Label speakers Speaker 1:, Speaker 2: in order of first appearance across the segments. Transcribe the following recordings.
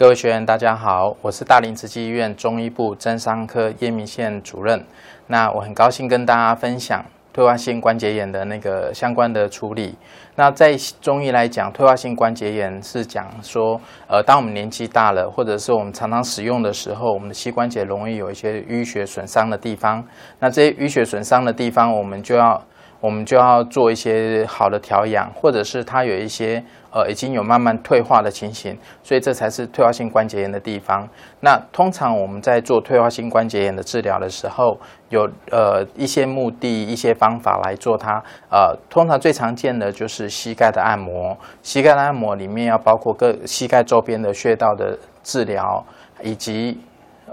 Speaker 1: 各位学员，大家好，我是大林慈济医院中医部增伤科叶明宪主任。那我很高兴跟大家分享退化性关节炎的那个相关的处理。那在中医来讲，退化性关节炎是讲说，呃，当我们年纪大了，或者是我们常常使用的时候，我们的膝关节容易有一些淤血损伤的地方。那这些淤血损伤的地方，我们就要我们就要做一些好的调养，或者是它有一些呃已经有慢慢退化的情形，所以这才是退化性关节炎的地方。那通常我们在做退化性关节炎的治疗的时候，有呃一些目的、一些方法来做它。呃，通常最常见的就是膝盖的按摩，膝盖的按摩里面要包括各膝盖周边的穴道的治疗，以及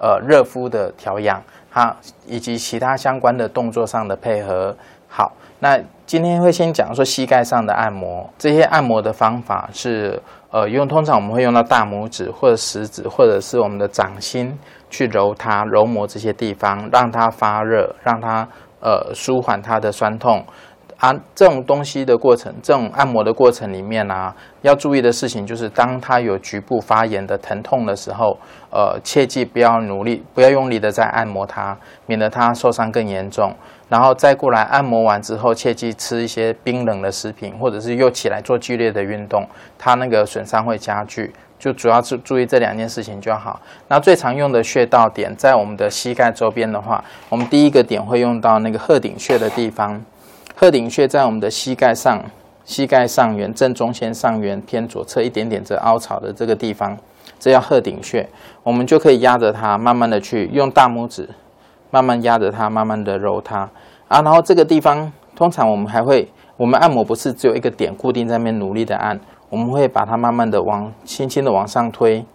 Speaker 1: 呃热敷的调养，哈，以及其他相关的动作上的配合。好，那今天会先讲说膝盖上的按摩，这些按摩的方法是，呃，用通常我们会用到大拇指或者食指或者是我们的掌心去揉它、揉摩这些地方，让它发热，让它呃舒缓它的酸痛。啊，这种东西的过程，这种按摩的过程里面呢，要注意的事情就是，当它有局部发炎的疼痛的时候，呃，切记不要努力，不要用力的在按摩它，免得它受伤更严重。然后再过来按摩完之后，切记吃一些冰冷的食品，或者是又起来做剧烈的运动，它那个损伤会加剧。就主要是注意这两件事情就好。那最常用的穴道点在我们的膝盖周边的话，我们第一个点会用到那个鹤顶穴的地方。鹤顶穴在我们的膝盖上，膝盖上缘正中线上缘偏左侧一点点这凹槽的这个地方，这叫鹤顶穴。我们就可以压着它，慢慢的去用大拇指慢慢压着它，慢慢的揉它啊。然后这个地方通常我们还会，我们按摩不是只有一个点固定在那边努力的按，我们会把它慢慢的往轻轻的往上推，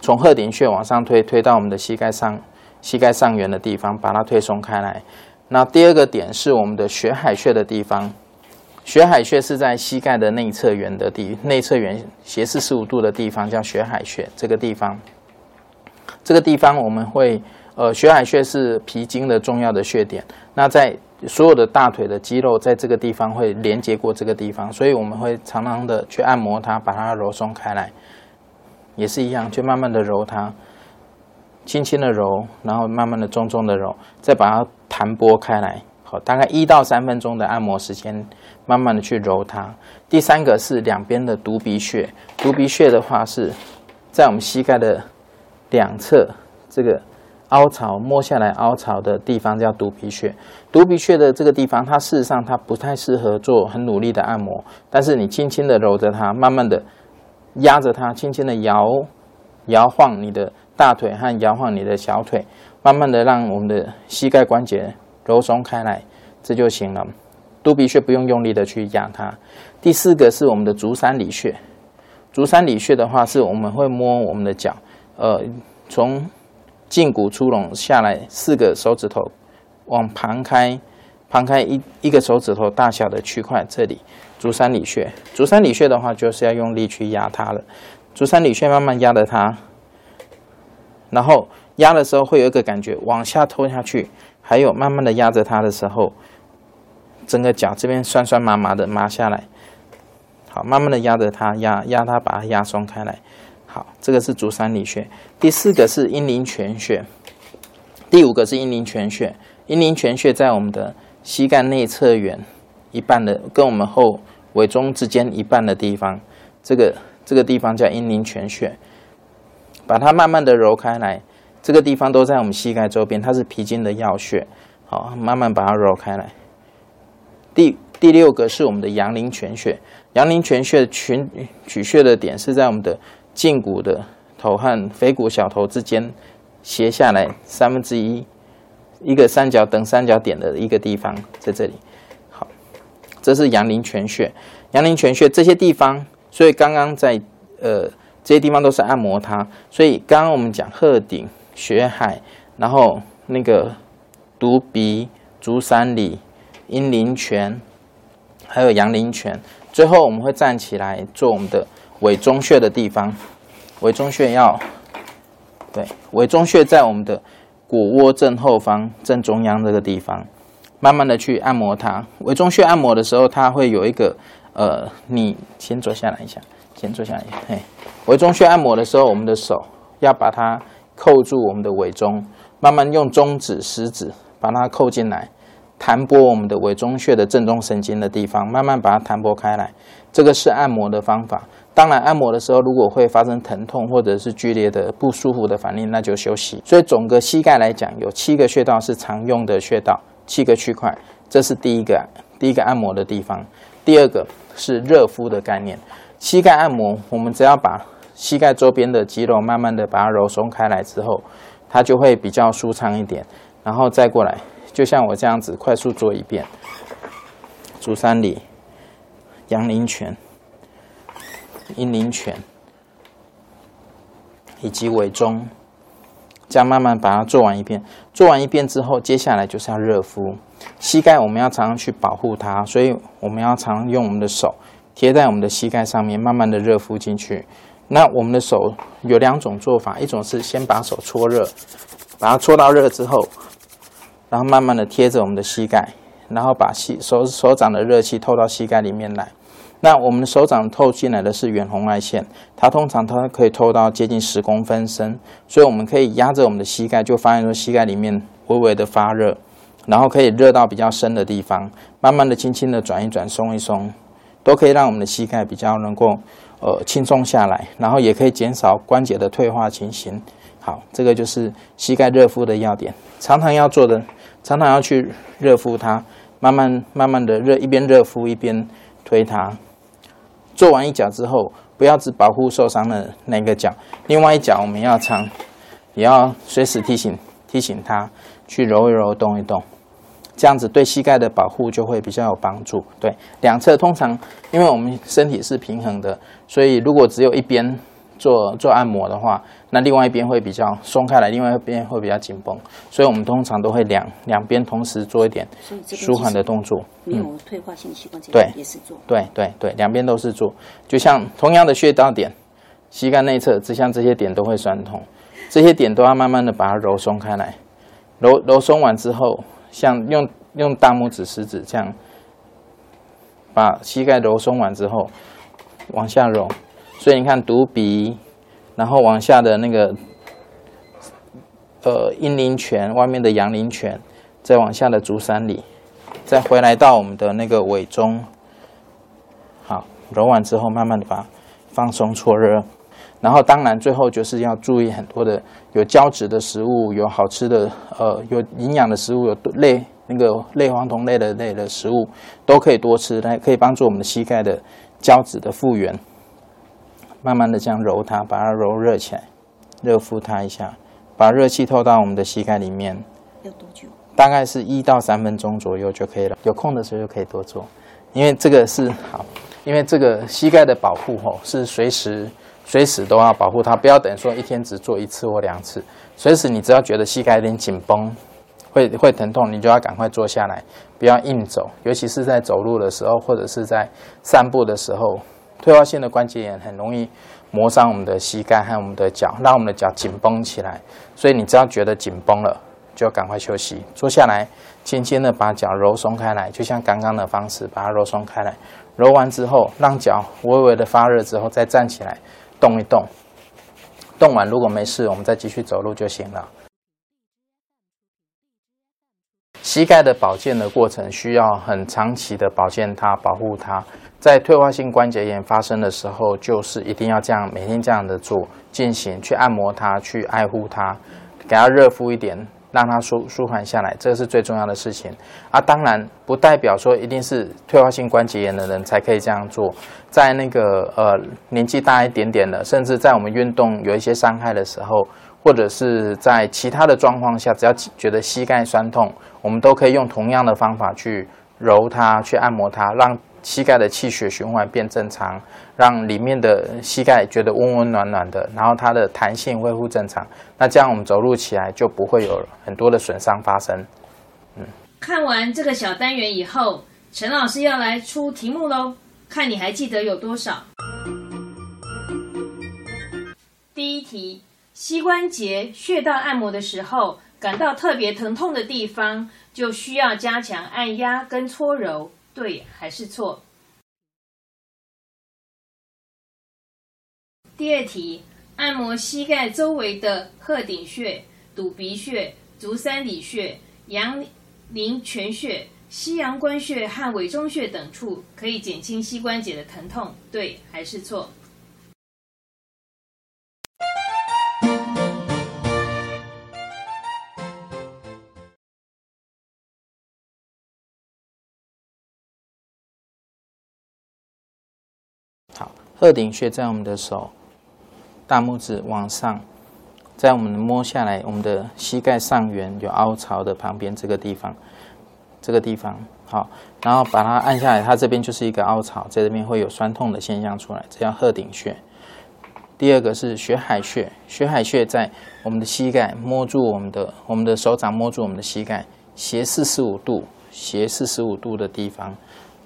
Speaker 1: 从鹤顶穴往上推，推到我们的膝盖上膝盖上缘的地方，把它推松开来。那第二个点是我们的血海穴的地方，血海穴是在膝盖的内侧缘的地，内侧缘斜四十五度的地方叫血海穴。这个地方，这个地方我们会，呃，血海穴是脾经的重要的穴点。那在所有的大腿的肌肉在这个地方会连接过这个地方，所以我们会常常的去按摩它，把它揉松开来，也是一样，去慢慢的揉它。轻轻的揉，然后慢慢的、重重的揉，再把它弹拨开来。好，大概一到三分钟的按摩时间，慢慢的去揉它。第三个是两边的犊鼻穴，犊鼻穴的话是在我们膝盖的两侧，这个凹槽摸下来凹槽的地方叫犊鼻穴。犊鼻穴的这个地方，它事实上它不太适合做很努力的按摩，但是你轻轻的揉着它，慢慢的压着它，轻轻的摇摇晃你的。大腿和摇晃你的小腿，慢慢的让我们的膝盖关节揉松开来，这就行了。肚皮穴不用用力的去压它。第四个是我们的足三里穴，足三里穴的话是我们会摸我们的脚，呃，从胫骨出拢下来四个手指头往旁开，旁开一一个手指头大小的区块，这里足三里穴。足三里穴的话就是要用力去压它了。足三里穴慢慢压着它。然后压的时候会有一个感觉往下拖下去，还有慢慢的压着它的时候，整个脚这边酸酸麻麻的麻下来。好，慢慢的压着它，压压它，把它压松开来。好，这个是足三里穴。第四个是阴陵泉穴，第五个是阴陵泉穴。阴陵泉穴在我们的膝盖内侧缘一半的，跟我们后尾中之间一半的地方，这个这个地方叫阴陵泉穴。把它慢慢的揉开来，这个地方都在我们膝盖周边，它是脾经的要穴。好，慢慢把它揉开来。第第六个是我们的阳陵泉穴，阳陵泉穴群取穴的点是在我们的胫骨的头和腓骨小头之间斜下来三分之一，一个三角等三角点的一个地方，在这里。好，这是阳陵泉穴，阳陵泉穴这些地方，所以刚刚在呃。这些地方都是按摩它，所以刚刚我们讲鹤顶、血海，然后那个犊鼻、足三里、阴陵泉，还有阳陵泉，最后我们会站起来做我们的尾中穴的地方。尾中穴要对，尾中穴在我们的腘窝正后方正中央这个地方，慢慢的去按摩它。尾中穴按摩的时候，它会有一个呃，你先坐下来一下。先坐下来，嘿，尾中穴按摩的时候，我们的手要把它扣住我们的尾中，慢慢用中指、食指把它扣进来，弹拨我们的尾中穴的正中神经的地方，慢慢把它弹拨开来。这个是按摩的方法。当然，按摩的时候如果会发生疼痛或者是剧烈的不舒服的反应，那就休息。所以，整个膝盖来讲，有七个穴道是常用的穴道，七个区块。这是第一个，第一个按摩的地方。第二个是热敷的概念。膝盖按摩，我们只要把膝盖周边的肌肉慢慢的把它揉松开来之后，它就会比较舒畅一点。然后再过来，就像我这样子快速做一遍，足三里、阳陵泉。阴陵泉以及尾中，这样慢慢把它做完一遍。做完一遍之后，接下来就是要热敷膝盖。我们要常常去保护它，所以我们要常用我们的手贴在我们的膝盖上面，慢慢的热敷进去。那我们的手有两种做法，一种是先把手搓热，把它搓到热之后，然后慢慢的贴着我们的膝盖，然后把膝手手掌的热气透到膝盖里面来。那我们的手掌透进来的是远红外线，它通常它可以透到接近十公分深，所以我们可以压着我们的膝盖，就发现说膝盖里面微微的发热，然后可以热到比较深的地方，慢慢的、轻轻的转一转、松一松，都可以让我们的膝盖比较能够呃轻松下来，然后也可以减少关节的退化情形。好，这个就是膝盖热敷的要点，常常要做的，常常要去热敷它，慢慢慢慢的热，一边热敷一边推它。做完一脚之后，不要只保护受伤的那个脚，另外一脚我们要常，也要随时提醒提醒他去揉一揉、动一动，这样子对膝盖的保护就会比较有帮助。对，两侧通常因为我们身体是平衡的，所以如果只有一边。做做按摩的话，那另外一边会比较松开来，另外一边会比较紧绷，所以我们通常都会两两边同时做一点舒缓的动作。
Speaker 2: 没有退化性膝关节
Speaker 1: 对
Speaker 2: 也是做。
Speaker 1: 对对对，两边都是做，就像同样的穴道点，膝盖内侧，只像这些点都会酸痛，这些点都要慢慢的把它揉松开来，揉揉松完之后，像用用大拇指、食指这样，把膝盖揉松完之后，往下揉。所以你看，独鼻，然后往下的那个，呃，阴陵泉外面的阳陵泉，再往下的足三里，再回来到我们的那个尾中，好，揉完之后，慢慢的把放松搓热，然后当然最后就是要注意很多的有胶质的食物，有好吃的，呃，有营养的食物，有类那个类黄酮类的类的食物，都可以多吃，来可以帮助我们的膝盖的胶质的复原。慢慢的这样揉它，把它揉热起来，热敷它一下，把热气透到我们的膝盖里面。
Speaker 2: 要多久？
Speaker 1: 大概是一到三分钟左右就可以了。有空的时候就可以多做，因为这个是好，因为这个膝盖的保护吼是随时随时都要保护它，不要等于说一天只做一次或两次，随时你只要觉得膝盖有点紧绷，会会疼痛，你就要赶快坐下来，不要硬走，尤其是在走路的时候或者是在散步的时候。退化性的关节炎很容易磨伤我们的膝盖和我们的脚，让我们的脚紧绷起来。所以你只要觉得紧绷了，就要赶快休息，坐下来，轻轻的把脚揉松开来，就像刚刚的方式把它揉松开来。揉完之后，让脚微微的发热之后，再站起来动一动。动完如果没事，我们再继续走路就行了。膝盖的保健的过程需要很长期的保健它，保护它。在退化性关节炎发生的时候，就是一定要这样每天这样的做进行，去按摩它，去爱护它，给它热敷一点，让它舒舒缓下来，这个是最重要的事情。啊，当然不代表说一定是退化性关节炎的人才可以这样做，在那个呃年纪大一点点的，甚至在我们运动有一些伤害的时候，或者是在其他的状况下，只要觉得膝盖酸痛，我们都可以用同样的方法去揉它，去按摩它，让。膝盖的气血循环变正常，让里面的膝盖觉得温温暖暖的，然后它的弹性恢复正常。那这样我们走路起来就不会有很多的损伤发生。
Speaker 3: 嗯，看完这个小单元以后，陈老师要来出题目喽，看你还记得有多少？第一题：膝关节穴道按摩的时候，感到特别疼痛的地方，就需要加强按压跟搓揉。对还是错？第二题，按摩膝盖周围的鹤顶穴、堵鼻穴、足三里穴、阳陵泉穴、西阳关穴和委中穴等处，可以减轻膝关节的疼痛，对还是错？
Speaker 1: 鹤顶穴在我们的手大拇指往上，在我们摸下来，我们的膝盖上缘有凹槽的旁边这个地方，这个地方好，然后把它按下来，它这边就是一个凹槽，在这边会有酸痛的现象出来，这叫鹤顶穴。第二个是血海穴，血海穴在我们的膝盖摸住我们的我们的手掌摸住我们的膝盖斜四十五度，斜四十五度的地方。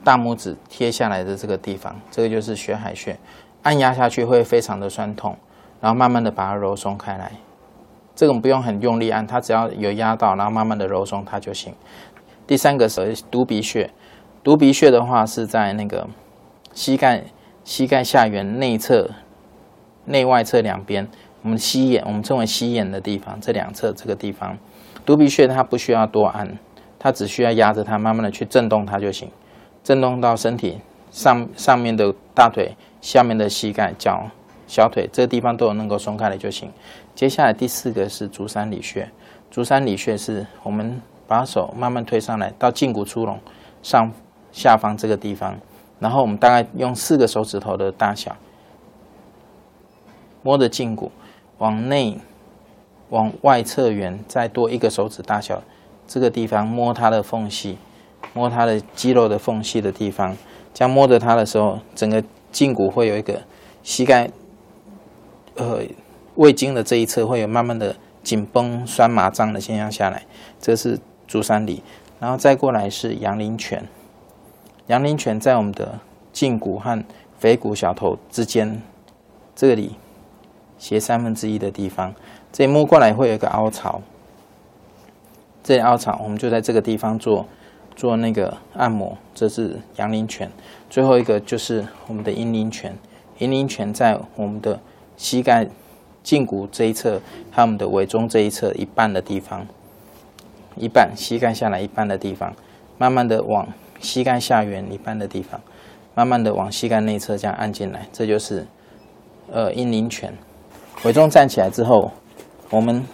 Speaker 1: 大拇指贴下来的这个地方，这个就是血海穴，按压下去会非常的酸痛，然后慢慢的把它揉松开来。这种不用很用力按，它只要有压到，然后慢慢的揉松它就行。第三个是犊鼻穴，犊鼻穴的话是在那个膝盖膝盖下缘内侧、内外侧两边，我们膝眼，我们称为膝眼的地方，这两侧这个地方，犊鼻穴它不需要多按，它只需要压着它，慢慢的去震动它就行。震动到身体上上面的大腿、下面的膝盖、脚、小腿这个地方都有能够松开来就行。接下来第四个是足三里穴，足三里穴是我们把手慢慢推上来到胫骨出笼上下方这个地方，然后我们大概用四个手指头的大小摸着胫骨往内往外侧缘再多一个手指大小这个地方摸它的缝隙。摸它的肌肉的缝隙的地方，这样摸着它的时候，整个胫骨会有一个膝盖，呃，胃经的这一侧会有慢慢的紧绷、酸麻胀的现象下来，这是足三里，然后再过来是阳陵泉。阳陵泉在我们的胫骨和腓骨小头之间，这里斜三分之一的地方，这里摸过来会有一个凹槽，这里凹槽我们就在这个地方做。做那个按摩，这是阳陵泉。最后一个就是我们的阴陵泉。阴陵泉在我们的膝盖胫骨这一侧，还有我们的尾中这一侧一半的地方，一半膝盖下来一半的地方，慢慢的往膝盖下缘一半的地方，慢慢的往膝盖内侧这样按进来，这就是呃阴陵泉。尾中站起来之后，我们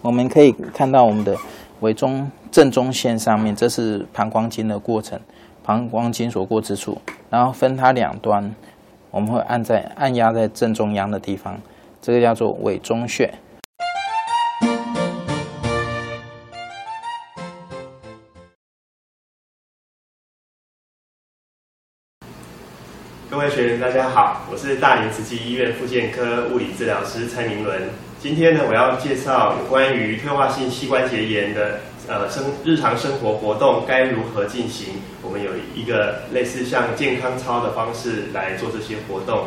Speaker 1: 我们可以看到我们的。尾中正中线上面，这是膀胱经的过程，膀胱经所过之处，然后分它两端，我们会按在按压在正中央的地方，这个叫做尾中穴。
Speaker 4: 各位学员，大家好，我是大连慈济医院复健科物理治疗师蔡明伦。今天呢，我要介绍有关于退化性膝关节炎的呃生日常生活活动该如何进行。我们有一个类似像健康操的方式来做这些活动。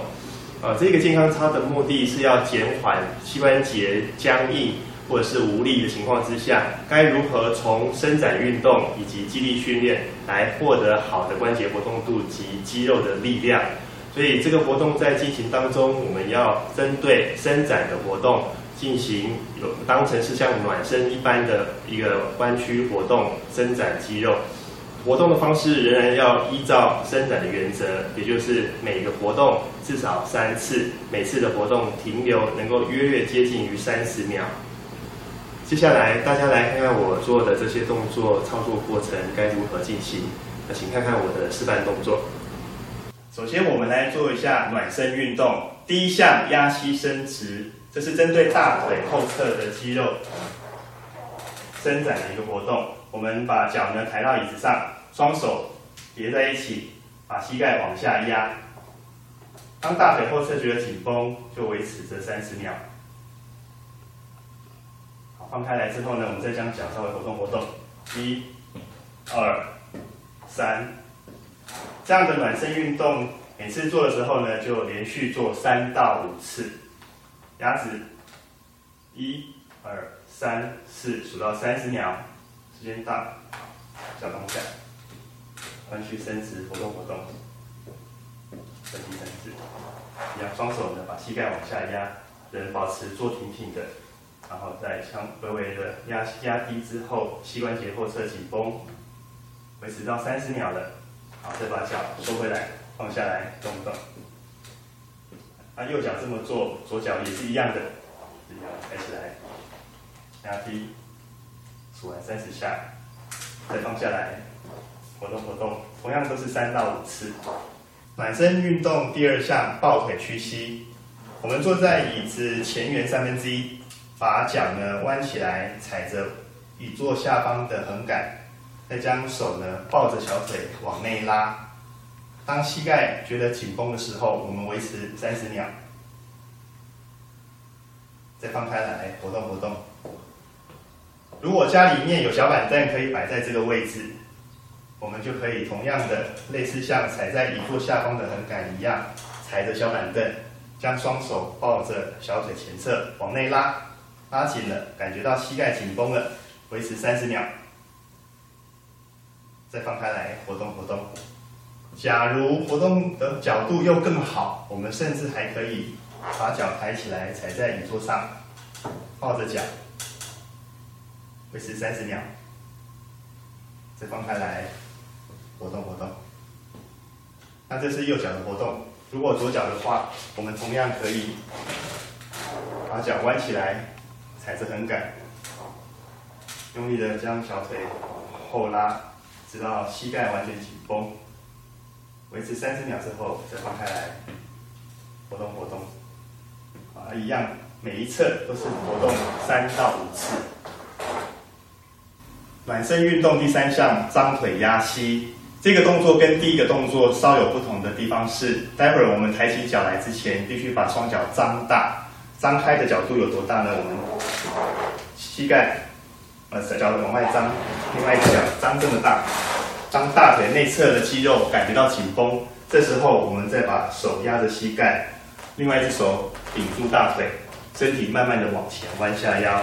Speaker 4: 呃，这个健康操的目的是要减缓膝关节僵硬或者是无力的情况之下，该如何从伸展运动以及肌力训练来获得好的关节活动度及肌肉的力量。所以这个活动在进行当中，我们要针对伸展的活动。进行有当成是像暖身一般的一个弯曲活动，伸展肌肉。活动的方式仍然要依照伸展的原则，也就是每个活动至少三次，每次的活动停留能够约略接近于三十秒。接下来大家来看看我做的这些动作操作过程该如何进行。那请看看我的示范动作。首先我们来做一下暖身运动，第一项压膝伸直。这是针对大腿后侧的肌肉伸展的一个活动。我们把脚呢抬到椅子上，双手叠在一起，把膝盖往下压。当大腿后侧觉得紧绷，就维持这三十秒。好，放开来之后呢，我们再将脚稍微活动活动。一、二、三，这样的暖身运动，每次做的时候呢，就连续做三到五次。鸭子，一、二、三、四，数到三十秒，时间到，脚动下，弯曲伸直，活动活动，身体伸直，一样双手呢把膝盖往下压，人保持坐挺挺的，然后再相微微的压压低之后，膝关节后侧紧绷，维持到三十秒了。好，再把脚收回来，放下来，动不动。那右脚这么做，左脚也是一样的，一样抬起来，压低，数完三十下，再放下来，活动活动，同样都是三到五次。满身运动第二项，抱腿屈膝。我们坐在椅子前缘三分之一，把脚呢弯起来，踩着椅座下方的横杆，再将手呢抱着小腿往内拉。当膝盖觉得紧绷的时候，我们维持三十秒，再放开来活动活动。如果家里面有小板凳，可以摆在这个位置，我们就可以同样的，类似像踩在椅座下方的横杆一样，踩着小板凳，将双手抱着小腿前侧往内拉，拉紧了，感觉到膝盖紧绷了，维持三十秒，再放开来活动活动。假如活动的角度又更好，我们甚至还可以把脚抬起来踩在椅座上，抱着脚，维持三十秒，再放开来活动活动。那这是右脚的活动。如果左脚的话，我们同样可以把脚弯起来，踩着横杆，用力的将小腿后拉，直到膝盖完全紧绷。维持三十秒之后，再放开来，活动活动，啊，一样，每一侧都是活动三到五次。暖身运动第三项，张腿压膝。这个动作跟第一个动作稍有不同的地方是，待会儿我们抬起脚来之前，必须把双脚张大。张开的角度有多大呢？我们膝盖，呃，脚往外张，另外一只脚张这么大。当大腿内侧的肌肉感觉到紧绷，这时候我们再把手压着膝盖，另外一只手顶住大腿，身体慢慢的往前弯下腰。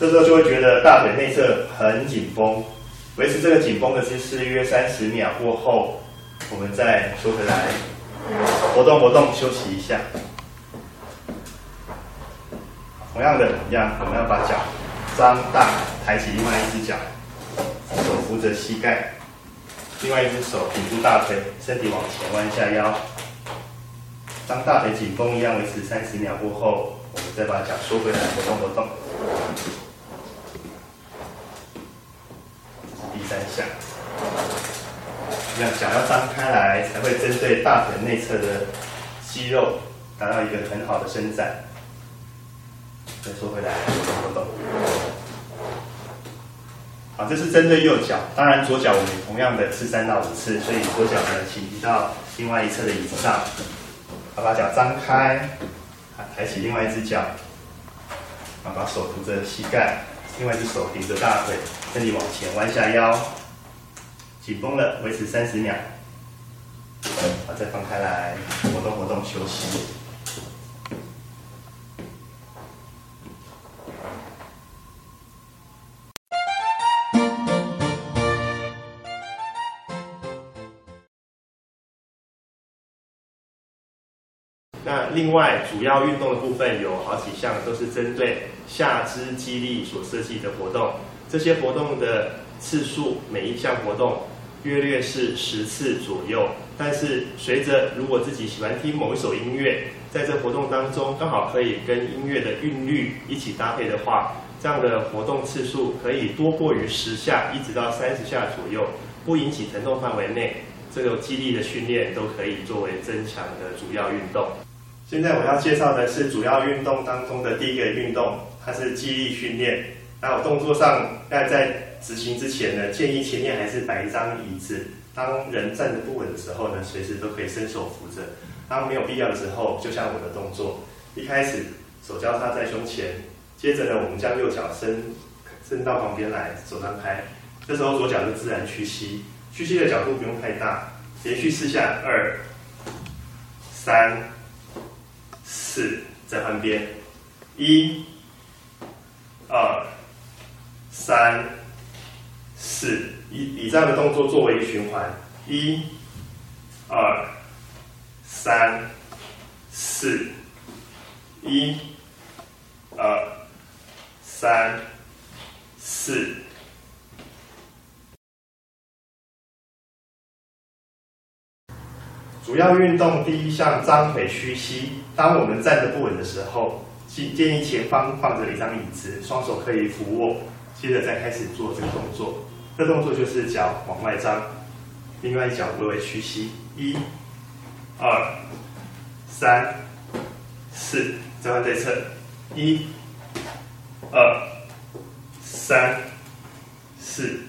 Speaker 4: 这时候就会觉得大腿内侧很紧绷，维持这个紧绷的姿势约三十秒过后，我们再收回来，活动活动，休息一下。同样的，一样，我们要把脚张大，抬起另外一只脚。手扶着膝盖，另外一只手顶住大腿，身体往前弯下腰。当大腿紧绷一样维持三十秒过后，我们再把脚收回来，活动活动。第三项，样脚要张开来，才会针对大腿内侧的肌肉达到一个很好的伸展。再收回来，活动活动。这是针对右脚，当然左脚我们同样的是三到五次，所以左脚呢，请移到另外一侧的椅子上，好，把脚张开，抬起另外一只脚，啊，把手扶着膝盖，另外一只手顶着大腿，身体往前弯下腰，紧绷了，维持三十秒，好，再放开来，活动活动，休息。另外主要运动的部分有好几项，都是针对下肢肌力所设计的活动。这些活动的次数，每一项活动约略是十次左右。但是随着如果自己喜欢听某一首音乐，在这活动当中刚好可以跟音乐的韵律一起搭配的话，这样的活动次数可以多过于十下，一直到三十下左右，不引起疼痛范围内，这个肌力的训练都可以作为增强的主要运动。现在我要介绍的是主要运动当中的第一个运动，它是肌力训练。那我动作上，在在执行之前呢，建议前面还是摆一张椅子，当人站着不稳的时候呢，随时都可以伸手扶着。当没有必要的时候，就像我的动作，一开始手交叉在胸前，接着呢，我们将右脚伸伸到旁边来，手张开，这时候左脚就自然屈膝，屈膝的角度不用太大，连续四下，二、三。四，再换边，一、二、三、四，以以这样的动作作为一个循环，一、二、三、四、一、二、三、四。主要运动第一项张腿屈膝。当我们站着不稳的时候，建建议前方放着一张椅子，双手可以扶握，接着再开始做这个动作。这动作就是脚往外张，另外一脚微微屈膝。一、二、三、四，再换对侧。一、二、三、四，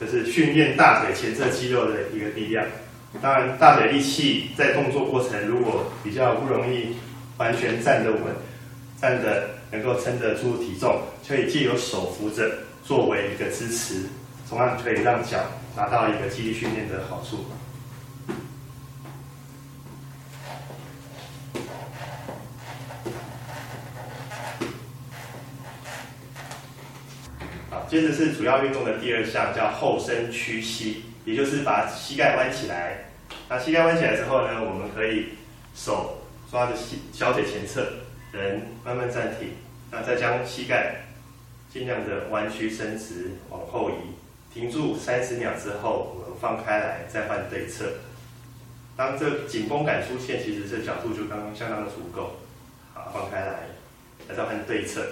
Speaker 4: 这是训练大腿前侧肌肉的一个力量。当然，大腿力气在动作过程如果比较不容易完全站得稳，站得能够撑得住体重，可以借由手扶着作为一个支持，同样可以让脚拿到一个肌力训练的好处。好，接着是主要运动的第二项，叫后伸屈膝。也就是把膝盖弯起来，那膝盖弯起来之后呢，我们可以手抓着膝小腿前侧，人慢慢暂停，那再将膝盖尽量的弯曲伸直往后移，停住三十秒之后，我们放开来再换对侧。当这紧绷感出现，其实这角度就刚刚相当的足够。好，放开来，再换对侧，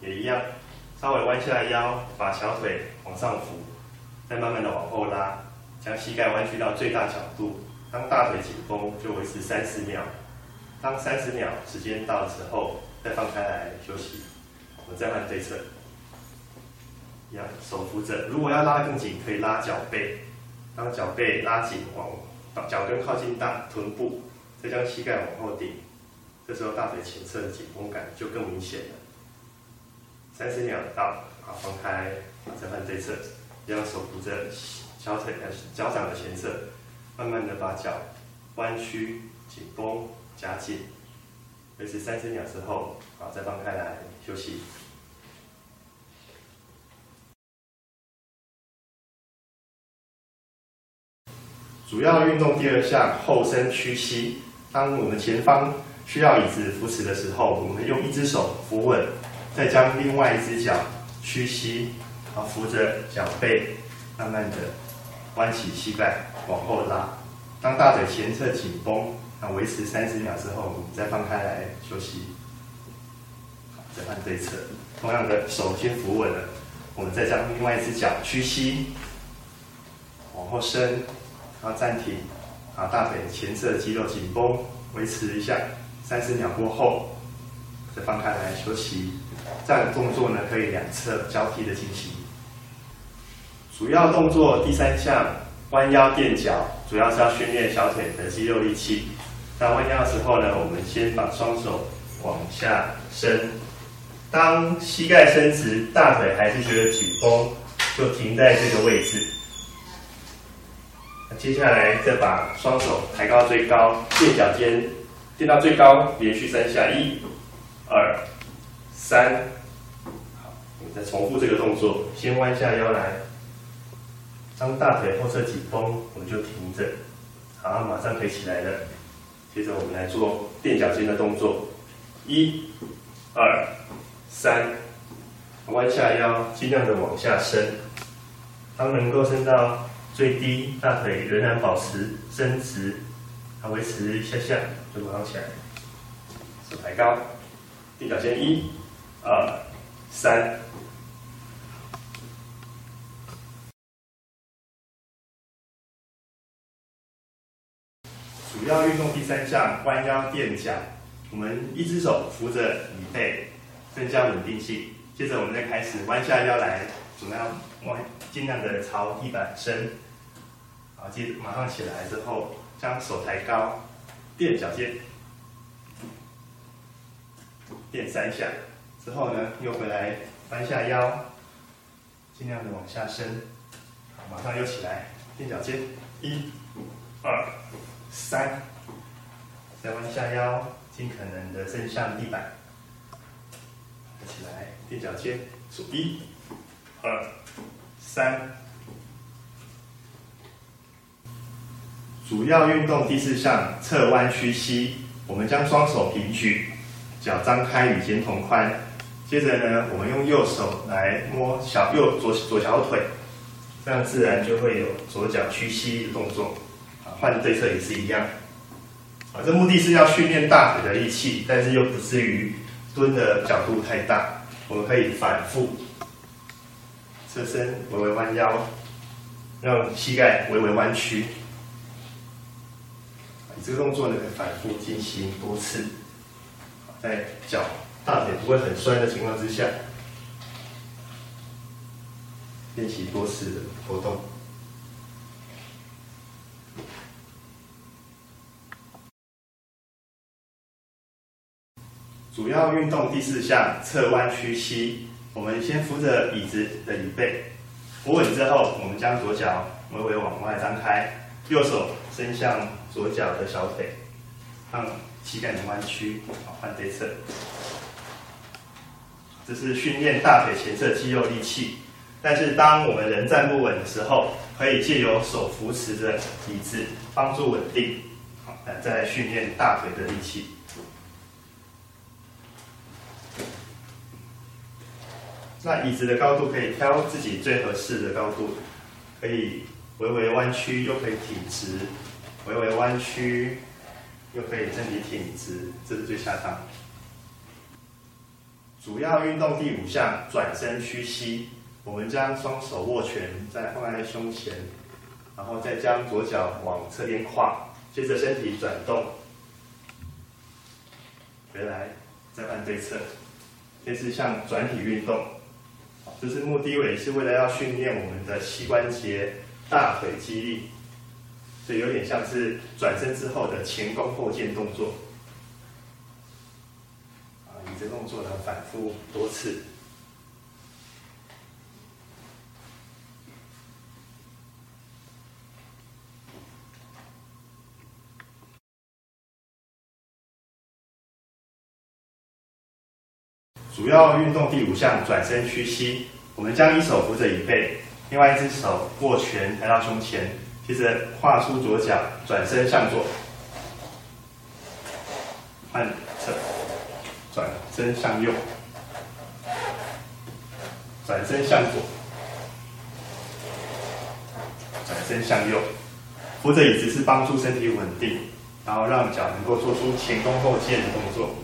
Speaker 4: 也一样，稍微弯下腰，把小腿往上扶，再慢慢的往后拉。将膝盖弯曲到最大角度，当大腿紧绷就维持三十秒。当三十秒时间到的时候，再放开来休息。我们再换对侧，一样手扶着。如果要拉更紧，可以拉脚背。当脚背拉紧，往脚跟靠近大臀部，再将膝盖往后顶。这时候大腿前侧的紧绷感就更明显了。三十秒到，好放开，再换对侧，一样手扶着。小腿的脚掌的前侧，慢慢的把脚弯曲、紧绷、夹紧，维持三十秒之后，好，再放开来休息。主要运动第二项后伸屈膝。当我们前方需要椅子扶持的时候，我们用一只手扶稳，再将另外一只脚屈膝，好扶着脚背，慢慢的。弯起膝盖往后拉，当大腿前侧紧绷，那维持三十秒之后，我们再放开来休息。再换对侧，同样的手先扶稳了，我们再将另外一只脚屈膝，往后伸，然后暂停。好，大腿前侧肌肉紧绷，维持一下三十秒过后，再放开来休息。这样的动作呢，可以两侧交替的进行。主要动作第三项，弯腰垫脚，主要是要训练小腿的肌肉力气。那弯腰的时候呢，我们先把双手往下伸，当膝盖伸直，大腿还是觉得紧绷，就停在这个位置。接下来再把双手抬高最高，垫脚尖，垫到最高，连续三下，一、二、三。好，我们再重复这个动作，先弯下腰来。当大腿后侧紧绷，我们就停着，好，马上可以起来了。接着我们来做垫脚尖的动作，一、二、三，弯下腰，尽量的往下伸。当能够伸到最低，大腿仍然保持伸直，好，维持一下下，就马上起来。手抬高，垫脚尖，一、二、三。主要运动第三项，弯腰垫脚。我们一只手扶着椅背，增加稳定性。接着我们再开始弯下腰来，怎么样弯，尽量的朝地板伸。好，接马上起来之后，将手抬高，垫脚尖，垫三下。之后呢，又回来弯下腰，尽量的往下伸。好，马上又起来，垫脚尖，一、二。三，再弯下腰，尽可能的伸向地板。起来，垫脚尖，数一、二、三。主要运动第四项，侧弯屈膝。我们将双手平举，脚张开与肩同宽。接着呢，我们用右手来摸小右左左小腿，这样自然就会有左脚屈膝的动作。换对侧也是一样。啊，这目的是要训练大腿的力气，但是又不至于蹲的角度太大。我们可以反复侧身，微微弯腰，让膝盖微微弯曲。你这个动作呢，可以反复进行多次，在脚大腿不会很酸的情况之下，练习多次的活动。主要运动第四项侧弯屈膝，我们先扶着椅子的椅背，扶稳之后，我们将左脚微微往外张开，右手伸向左脚的小腿，让膝盖能弯曲。好，换这侧，这是训练大腿前侧肌肉力气。但是当我们人站不稳的时候，可以借由手扶持着椅子帮助稳定。好，再来训练大腿的力气。那椅子的高度可以挑自己最合适的高度，可以微微弯曲，又可以挺直；微微弯曲，又可以身体挺直，这是最恰当。主要运动第五项转身屈膝，我们将双手握拳，再放在胸前，然后再将左脚往侧边跨，接着身体转动，回来再换对侧，类似像转体运动。就是目的为是为了要训练我们的膝关节、大腿肌力，所以有点像是转身之后的前弓后箭动作。啊，以这动作呢反复多次。主要运动第五项转身屈膝，我们将一手扶着椅背，另外一只手握拳抬到胸前，接着跨出左脚转身向左，换侧转身向右，转身向左，转身向右。扶着椅子是帮助身体稳定，然后让脚能够做出前弓后箭的动作。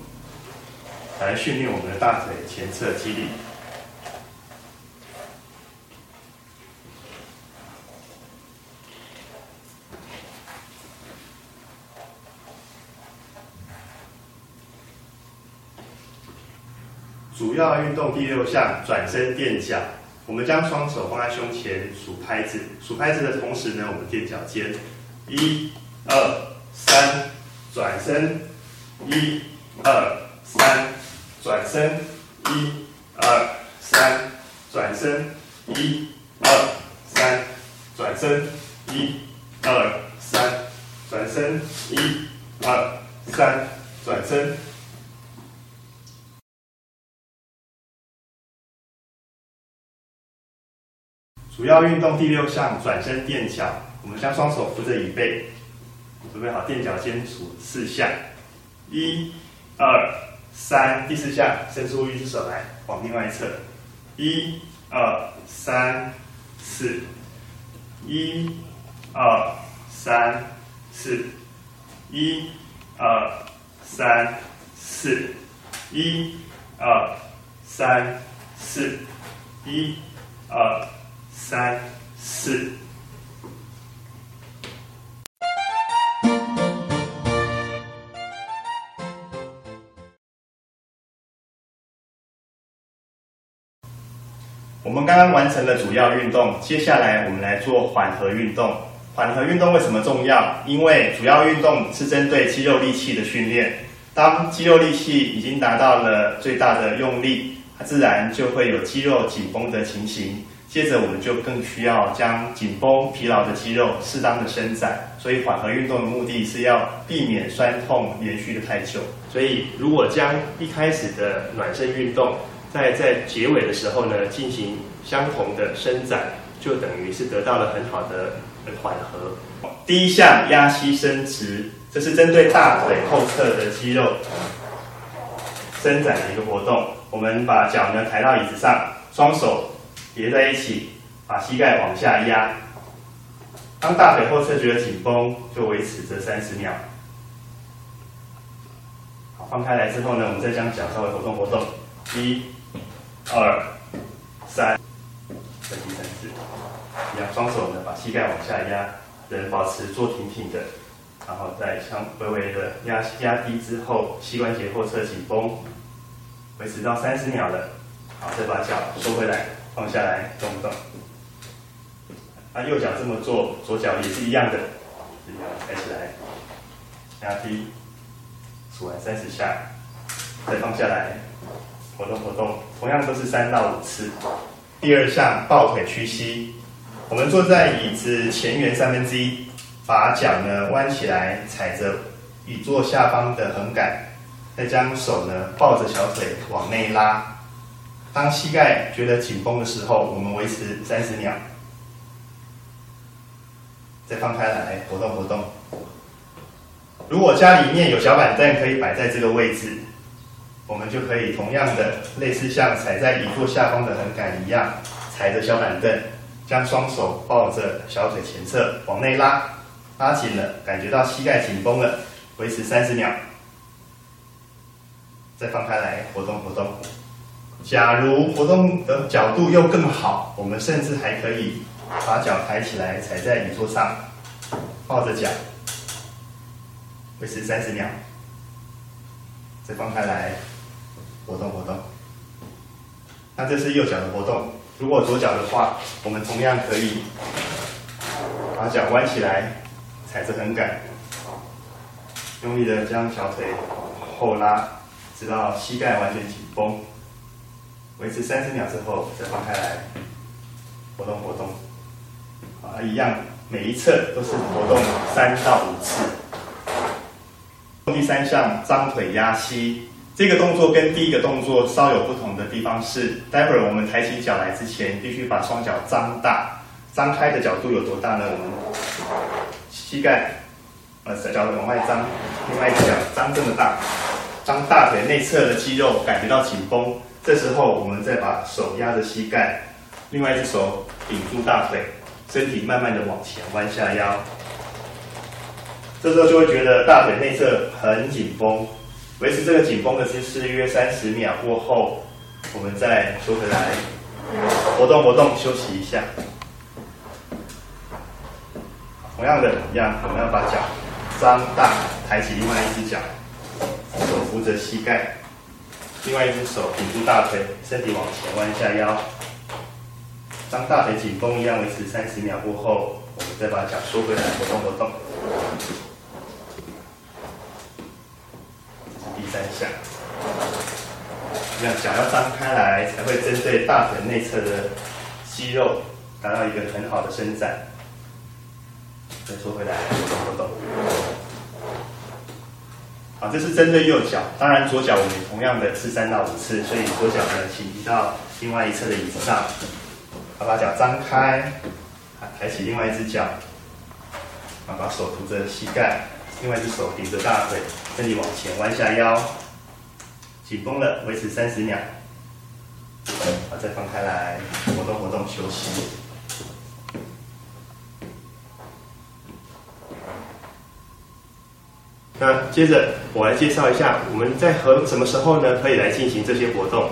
Speaker 4: 来训练我们的大腿前侧肌力。主要运动第六项转身垫脚，我们将双手放在胸前数拍子，数拍子的同时呢，我们垫脚尖，一、二、三，转身，一、二、三。转身，一、二、三；转身，一、二、三；转身，一、二、三；转身，一、二、三；转身。主要运动第六项转身垫脚，我们将双手扶着椅背，准备好垫脚尖数四下，一、二。三，第四项，伸出一只手来，往另外一侧，一、二、三、四，一、二、三、四，一、二、三、四，一、二、三、四，一、二、三、四。我们刚刚完成了主要运动，接下来我们来做缓和运动。缓和运动为什么重要？因为主要运动是针对肌肉力气的训练。当肌肉力气已经达到了最大的用力，它自然就会有肌肉紧绷的情形。接着我们就更需要将紧绷、疲劳的肌肉适当的伸展。所以缓和运动的目的是要避免酸痛延续的太久。所以如果将一开始的暖身运动，在在结尾的时候呢，进行相同的伸展，就等于是得到了很好的缓和。第一项压膝伸直，这是针对大腿后侧的肌肉。伸展的一个活动。我们把脚呢抬到椅子上，双手叠在一起，把膝盖往下压。当大腿后侧觉得紧绷，就维持这三十秒。好，放开来之后呢，我们再将脚稍微活动活动。一、二、三，再第三次，一样，双手呢把膝盖往下压，人保持坐挺挺的，然后再向微微的压压低之后，膝关节后侧紧绷，维持到三十秒了。好，再把脚收回来，放下来，动不动。那右脚这么做，左脚也是一样的，一样抬起来，压低，数完三十下，再放下来，活动活动，同样都是三到五次。第二项抱腿屈膝，我们坐在椅子前缘三分之一，把脚呢弯起来，踩着椅座下方的横杆，再将手呢抱着小腿往内拉。当膝盖觉得紧绷的时候，我们维持三十秒。再放开来，活动活动。如果家里面有小板凳，可以摆在这个位置，我们就可以同样的，类似像踩在椅座下方的横杆一样，踩着小板凳，将双手抱着小腿前侧往内拉，拉紧了，感觉到膝盖紧绷了，维持三十秒。再放开来，活动活动。假如活动的角度又更好，我们甚至还可以。把脚抬起来，踩在椅座上，抱着脚，维持三十秒，再放开来，活动活动。那这是右脚的活动。如果左脚的话，我们同样可以把脚弯起来，踩着横杆，用力的将小腿后拉，直到膝盖完全紧绷，维持三十秒之后再放开来，活动活动。啊，一样，每一侧都是活动三到五次。第三项张腿压膝，这个动作跟第一个动作稍有不同的地方是，待会儿我们抬起脚来之前，必须把双脚张大，张开的角度有多大呢？我们膝盖，呃，脚往外张，另外一只脚张这么大，张大腿内侧的肌肉感觉到紧绷，这时候我们再把手压着膝盖，另外一只手顶住大腿。身体慢慢的往前弯下腰，这时候就会觉得大腿内侧很紧绷，维持这个紧绷的姿势约三十秒过后，我们再收回来，活动活动，休息一下。同样的，一样，我们要把脚张大，抬起另外一只脚，手扶着膝盖，另外一只手顶住大腿，身体往前弯下腰。张大腿紧绷一样维持三十秒过后，我们再把脚收回来，活动活动。这是第三项，这样脚要张开来，才会针对大腿内侧的肌肉达到一个很好的伸展。再收回来，活动。好，这是针对右脚，当然左脚我们同样的是三到五次，所以左脚呢，请移到另外一侧的椅子上。好把脚张开，抬起另外一只脚，啊，把手扶着膝盖，另外一只手顶着大腿，身体往前弯下腰，紧绷了，维持三十秒，好，再放开来，活动活动，休息。那接着我来介绍一下，我们在和什么时候呢，可以来进行这些活动。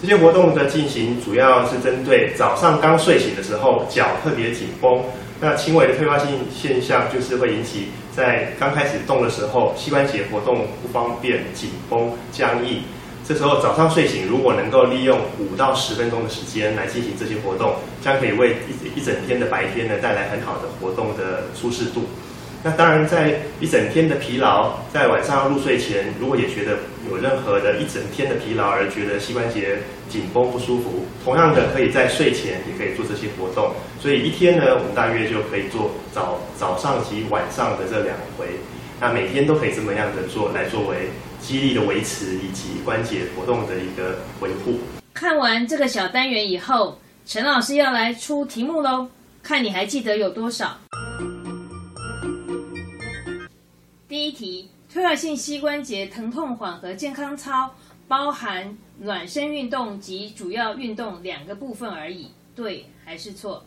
Speaker 4: 这些活动的进行主要是针对早上刚睡醒的时候脚特别紧绷，那轻微的退化性现象就是会引起在刚开始动的时候膝关节活动不方便、紧绷、僵硬。这时候早上睡醒，如果能够利用五到十分钟的时间来进行这些活动，将可以为一一整天的白天呢带来很好的活动的舒适度。那当然，在一整天的疲劳，在晚上入睡前，如果也觉得有任何的一整天的疲劳而觉得膝关节紧绷不舒服，同样的可以在睡前也可以做这些活动。所以一天呢，我们大约就可以做早早上及晚上的这两回。那每天都可以这么样的做，来作为肌力的维持以及关节活动的一个维护。
Speaker 3: 看完这个小单元以后，陈老师要来出题目喽，看你还记得有多少？第一题：退化性膝关节疼痛缓和健康操，包含暖身运动及主要运动两个部分而已，对还是错？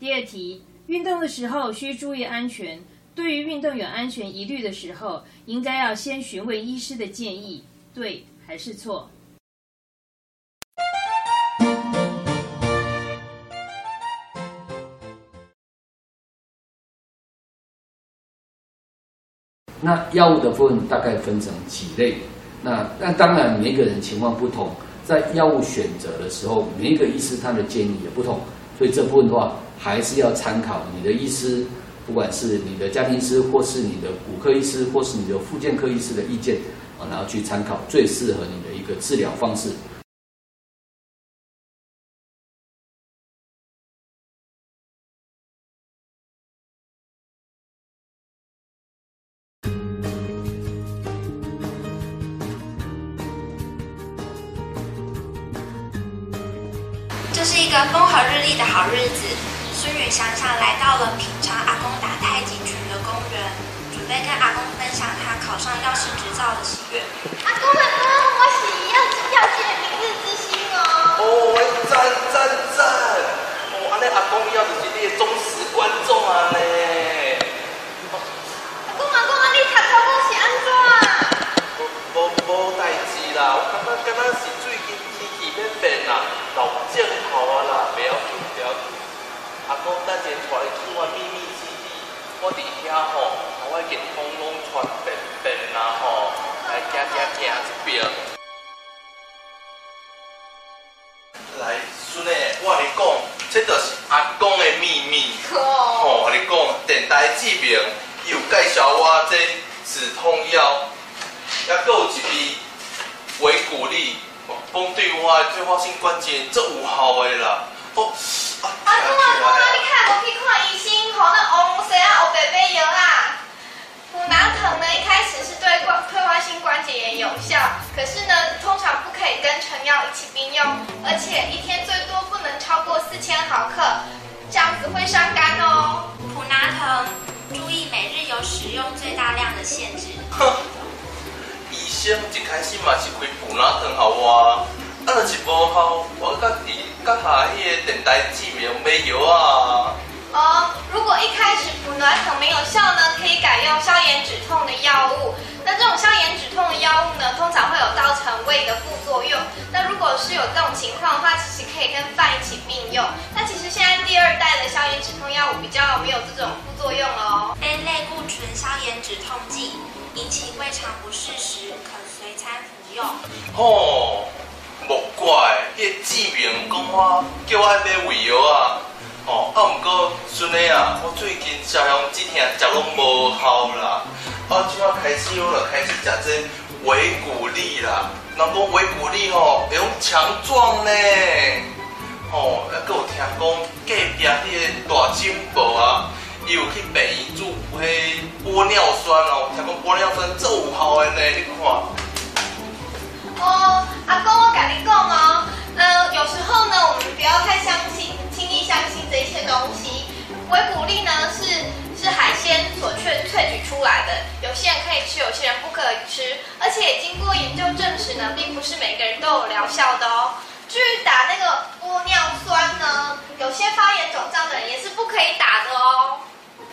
Speaker 3: 第二题，运动的时候需注意安全。对于运动有安全疑虑的时候，应该要先询问医师的建议，对还是错？
Speaker 5: 那药物的部分大概分成几类？那那当然每个人情况不同，在药物选择的时候，每一个医师他的建议也不同，所以这部分的话还是要参考你的医师，不管是你的家庭医师，或是你的骨科医师，或是你的复健科医师的意见啊，然后去参考最适合你的一个治疗方式。
Speaker 6: 经过研究证实呢，并不是每个人都有疗效的哦。至于打那个玻尿酸呢，有些发炎肿胀的人也是不可以打的哦。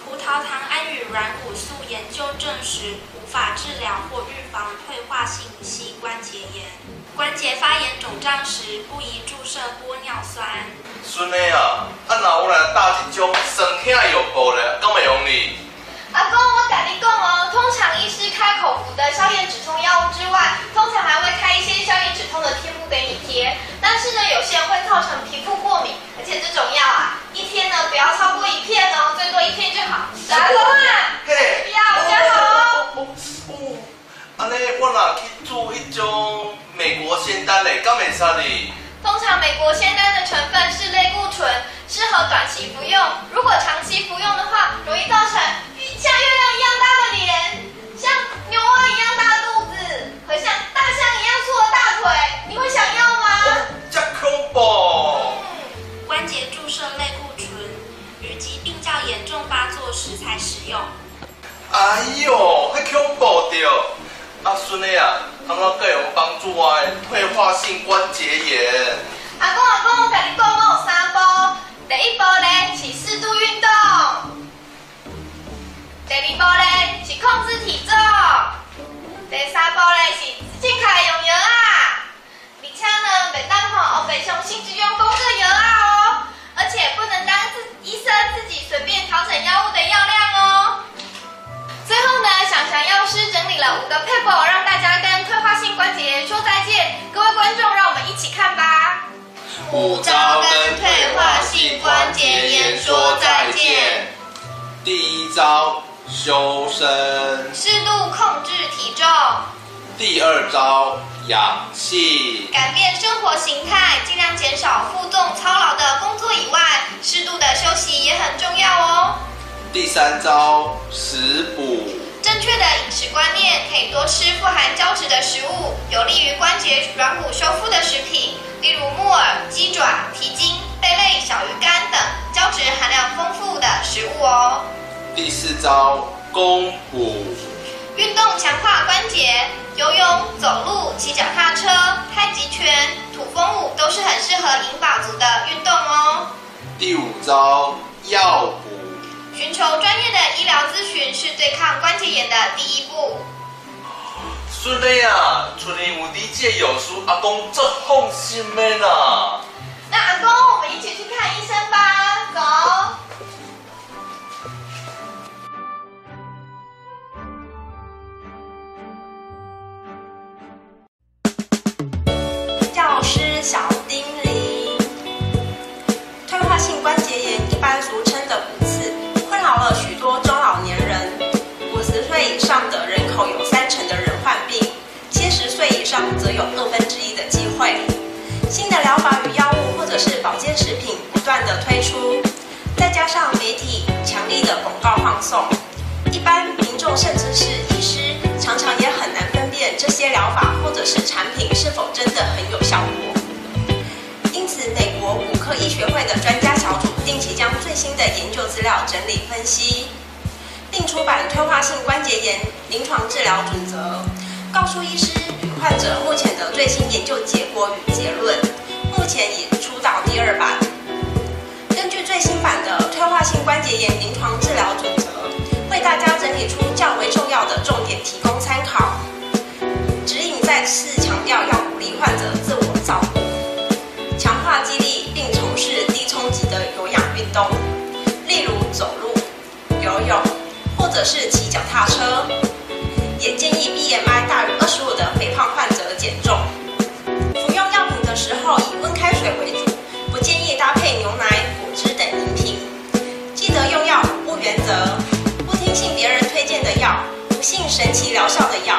Speaker 7: 葡萄糖胺与软骨素研究证实，无法治疗或预防退化性膝关节炎。关节发炎肿胀时，不宜注射玻尿酸。
Speaker 8: 孙佞啊，啊若有来打一种酸痛药膏咧，敢会用你？
Speaker 6: 阿公，我跟你讲哦，通常医师开口服的消炎止痛药物之外，通常还会开一些消炎止痛的贴布给你贴。但是呢，有些人会造成皮肤过敏，而且这种药啊，一天呢不要超过一片哦，最多一片就好。阿公啊，
Speaker 8: 嘿
Speaker 6: 不要比较好哦。
Speaker 8: 哦哦，安尼我若去做一种美国仙丹嘞，敢会使哩？
Speaker 6: 通常美国仙丹的成分是类固醇，适合短期服用。如果长期服用的话，容易造成像月亮一样大的脸，像牛蛙一样大的肚子，和像大象一样粗的大腿。你会想要吗？
Speaker 8: 这恐怖！
Speaker 7: 关节注射类固醇，与疾病较严重发作时才使用。
Speaker 8: 哎呦，迄恐怖
Speaker 5: 孙的啊，他们更有帮助啊退化性关节炎。
Speaker 6: 阿公阿公，我跟你讲，我有三步。第一步呢是适度运动，第二步呢是控制体重，第三步呢是健康用药啊。而且呢，袂当吼黑白相信只用公个药啊哦，而且不能当自医生自己随便调整药物的药量哦。最后呢，想想药师整理了五个 paper，让大家跟退化性关节炎说再见。各位观众，让我们一起看吧。
Speaker 5: 五招跟退化性关节炎说再见。第一招修身，
Speaker 6: 适度控制体重，
Speaker 5: 第二招养气，
Speaker 6: 改变生活形态，尽量减少负重操劳的工作以外，适度的休息也很重要哦。
Speaker 5: 第三招食补，
Speaker 6: 正确的饮食观念可以多吃富含胶质的食物，有利于关节软骨修复的食品，例如木耳、鸡爪、蹄筋、贝类、小鱼干等胶质含量丰富的食物哦。
Speaker 5: 第四招弓补，
Speaker 6: 运动强化关节，游泳、走路、骑脚踏车、太极拳、土风舞都是很适合银发族的运动哦。
Speaker 5: 第五招药补，
Speaker 6: 寻求专业的医疗咨询是对抗关节炎的第一步。
Speaker 5: 孙妹啊，村里无敌借有书，阿公这放心的啦。
Speaker 6: 那阿公，
Speaker 9: 会。新的疗法与药物或者是保健食品不断的推出，再加上媒体强力的广告放送，一般民众甚至是医师，常常也很难分辨这些疗法或者是产品是否真的很有效果。因此，美国骨科医学会的专家小组定期将最新的研究资料整理分析，并出版《退化性关节炎临床治疗准则》，告诉医师与患者目前的最新研究结果与结论。目前已出到第二版。根据最新版的《退化性关节炎临床治疗准则》，为大家整理出较为重要的重点，提供参考。指引再次强调，要鼓励患者自我照顾，强化激励，并从事低冲击的有氧运动，例如走路、游泳，或者是骑脚踏车。也建议 BMI 大于二十五的肥胖患者减重。服用药品的时候以温开水为主，不建议搭配牛奶、果汁等饮品。记得用药五不原则：不听信别人推荐的药，不信神奇疗效的药，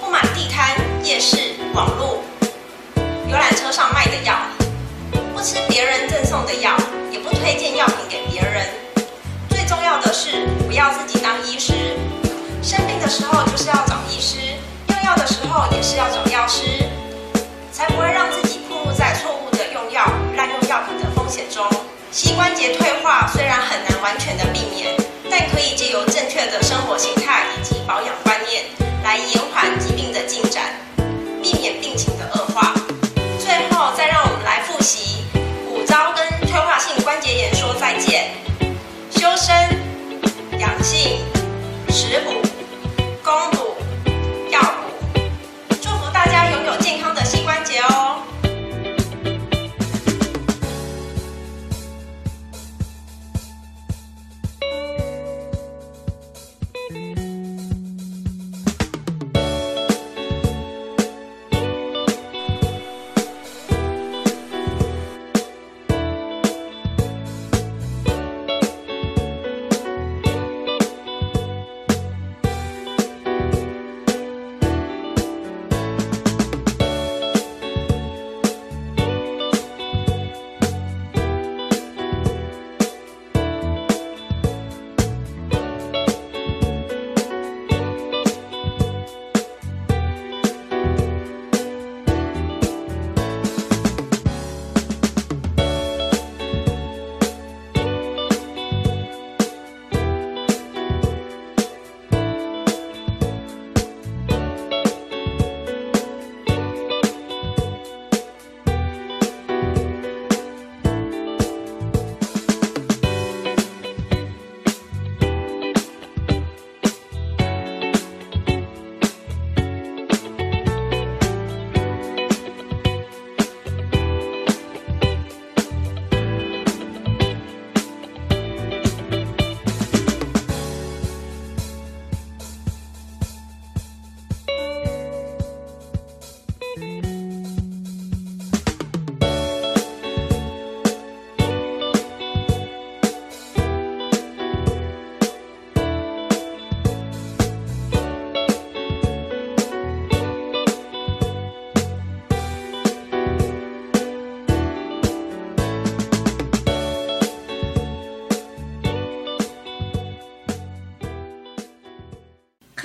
Speaker 9: 不买地摊、夜市、网络、游览车上卖的药，不吃别人赠送的药，也不推荐药品给别人。最重要的是，不要自己当医师。生病的时候就是要找医师，用药的时候也是要找药师，才不会让自己暴露在错误的用药、滥用药品的风险中。膝关节退化虽然很难完全的避免，但可以借由正确的生活形态以及保养观念，来延缓疾病的进展，避免病情的恶化。最后，再让我们来复习五招跟退化性关节炎说再见：修身、养性、食补、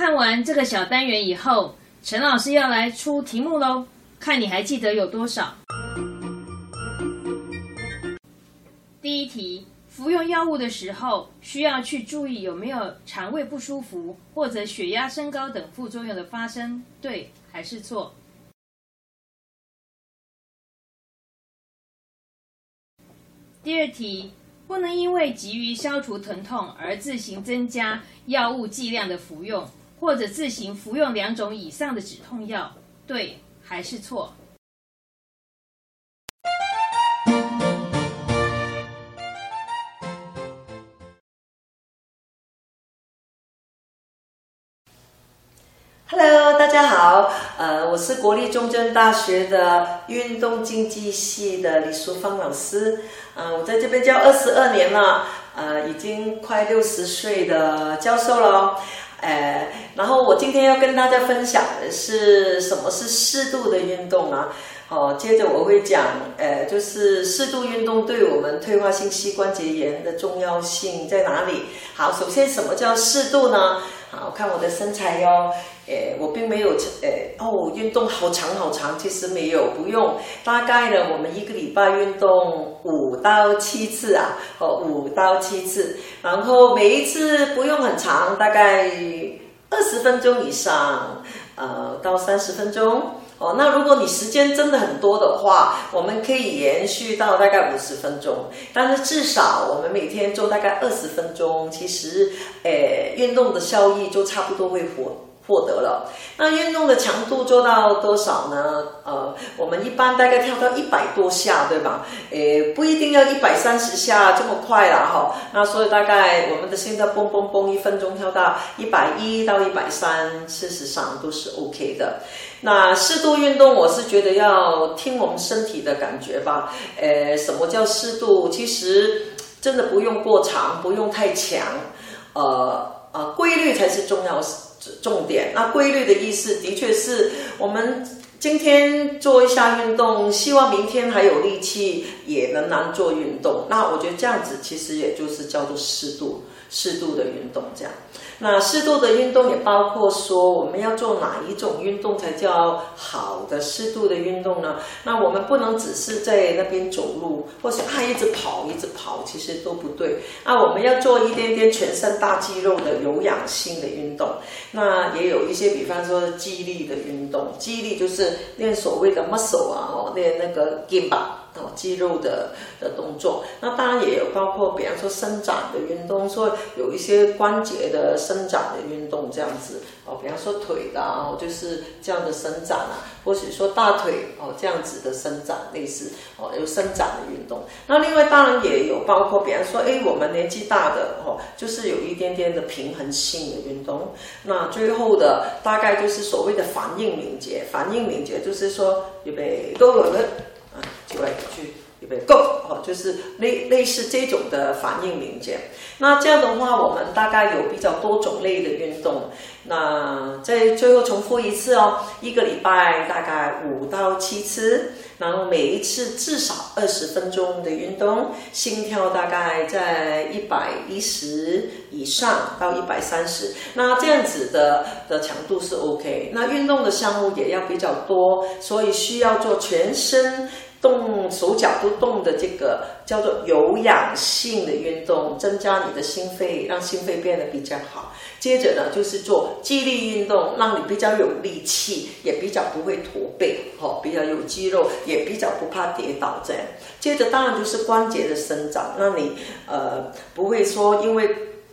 Speaker 3: 看完这个小单元以后，陈老师要来出题目喽，看你还记得有多少。第一题，服用药物的时候，需要去注意有没有肠胃不舒服或者血压升高等副作用的发生，对还是错？第二题，不能因为急于消除疼痛而自行增加药物剂量的服用，或者自行服用两种以上的止痛药，对还是错
Speaker 10: ？Hello，大家好，呃，我是国立中正大学的运动竞技系的李淑芳老师，呃，我在这边教二十二年了，呃，已经快六十岁的教授了，呃，然后我今天要跟大家分享的是什么是适度的运动啊？哦，接着我会讲，呃，就是适度运动对我们退化性膝关节炎的重要性在哪里？好，首先什么叫适度呢？好看我的身材哟。诶，我并没有，诶，哦，运动好长好长，其实没有，不用，大概呢，我们一个礼拜运动五到七次啊，哦，五到七次，然后每一次不用很长，大概二十分钟以上，呃，到三十分钟，哦，那如果你时间真的很多的话，我们可以延续到大概五十分钟，但是至少我们每天做大概二十分钟，其实，诶，运动的效益就差不多会获。获得了，那运动的强度做到多少呢？呃，我们一般大概跳到一百多下，对吧？诶，不一定要一百三十下这么快了哈。那所以大概我们的心跳蹦蹦蹦，一分钟跳到一百一到一百三，事实上都是 OK 的。那适度运动，我是觉得要听我们身体的感觉吧。诶，什么叫适度？其实真的不用过长，不用太强，呃呃，规律才是重要。重点，那规律的意思的确是我们今天做一下运动，希望明天还有力气也能能做运动。那我觉得这样子其实也就是叫做适度。适度的运动，这样，那适度的运动也包括说我们要做哪一种运动才叫好的适度的运动呢？那我们不能只是在那边走路，或是啊一直跑一直跑，其实都不对。那我们要做一点点全身大肌肉的有氧性的运动，那也有一些，比方说肌力的运动，肌力就是练所谓的 muscle 啊，哦，练那个肩膀。哦，肌肉的的动作，那当然也有包括，比方说伸展的运动，说有一些关节的伸展的运动这样子哦，比方说腿的哦，就是这样的伸展啊，或者说大腿哦这样子的伸展，类似哦有伸展的运动。那另外当然也有包括，比方说哎，我们年纪大的哦，就是有一点点的平衡性的运动。那最后的大概就是所谓的反应敏捷，反应敏捷就是说预备都有的。就会去预备 go 哦，就是类类似这种的反应零件。那这样的话，我们大概有比较多种类的运动。那再最后重复一次哦，一个礼拜大概五到七次，然后每一次至少二十分钟的运动，心跳大概在一百一十以上到一百三十。那这样子的的强度是 OK。那运动的项目也要比较多，所以需要做全身。动手脚都动的这个叫做有氧性的运动，增加你的心肺，让心肺变得比较好。接着呢，就是做肌力运动，让你比较有力气，也比较不会驼背，哈，比较有肌肉，也比较不怕跌倒。这样，接着当然就是关节的生长，让你呃不会说因为。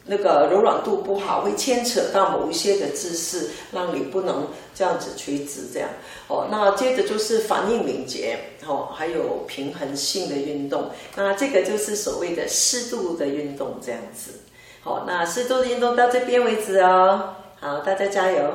Speaker 10: 那个柔软度不好，会牵扯到某一些的姿势，让你不能这样子垂直这样。哦，那接着就是反应敏捷，哦，还有平衡性的运动。那这个就是所谓的适度的运动这样子。好，那适度的运动到这边为止哦。好，大家加油。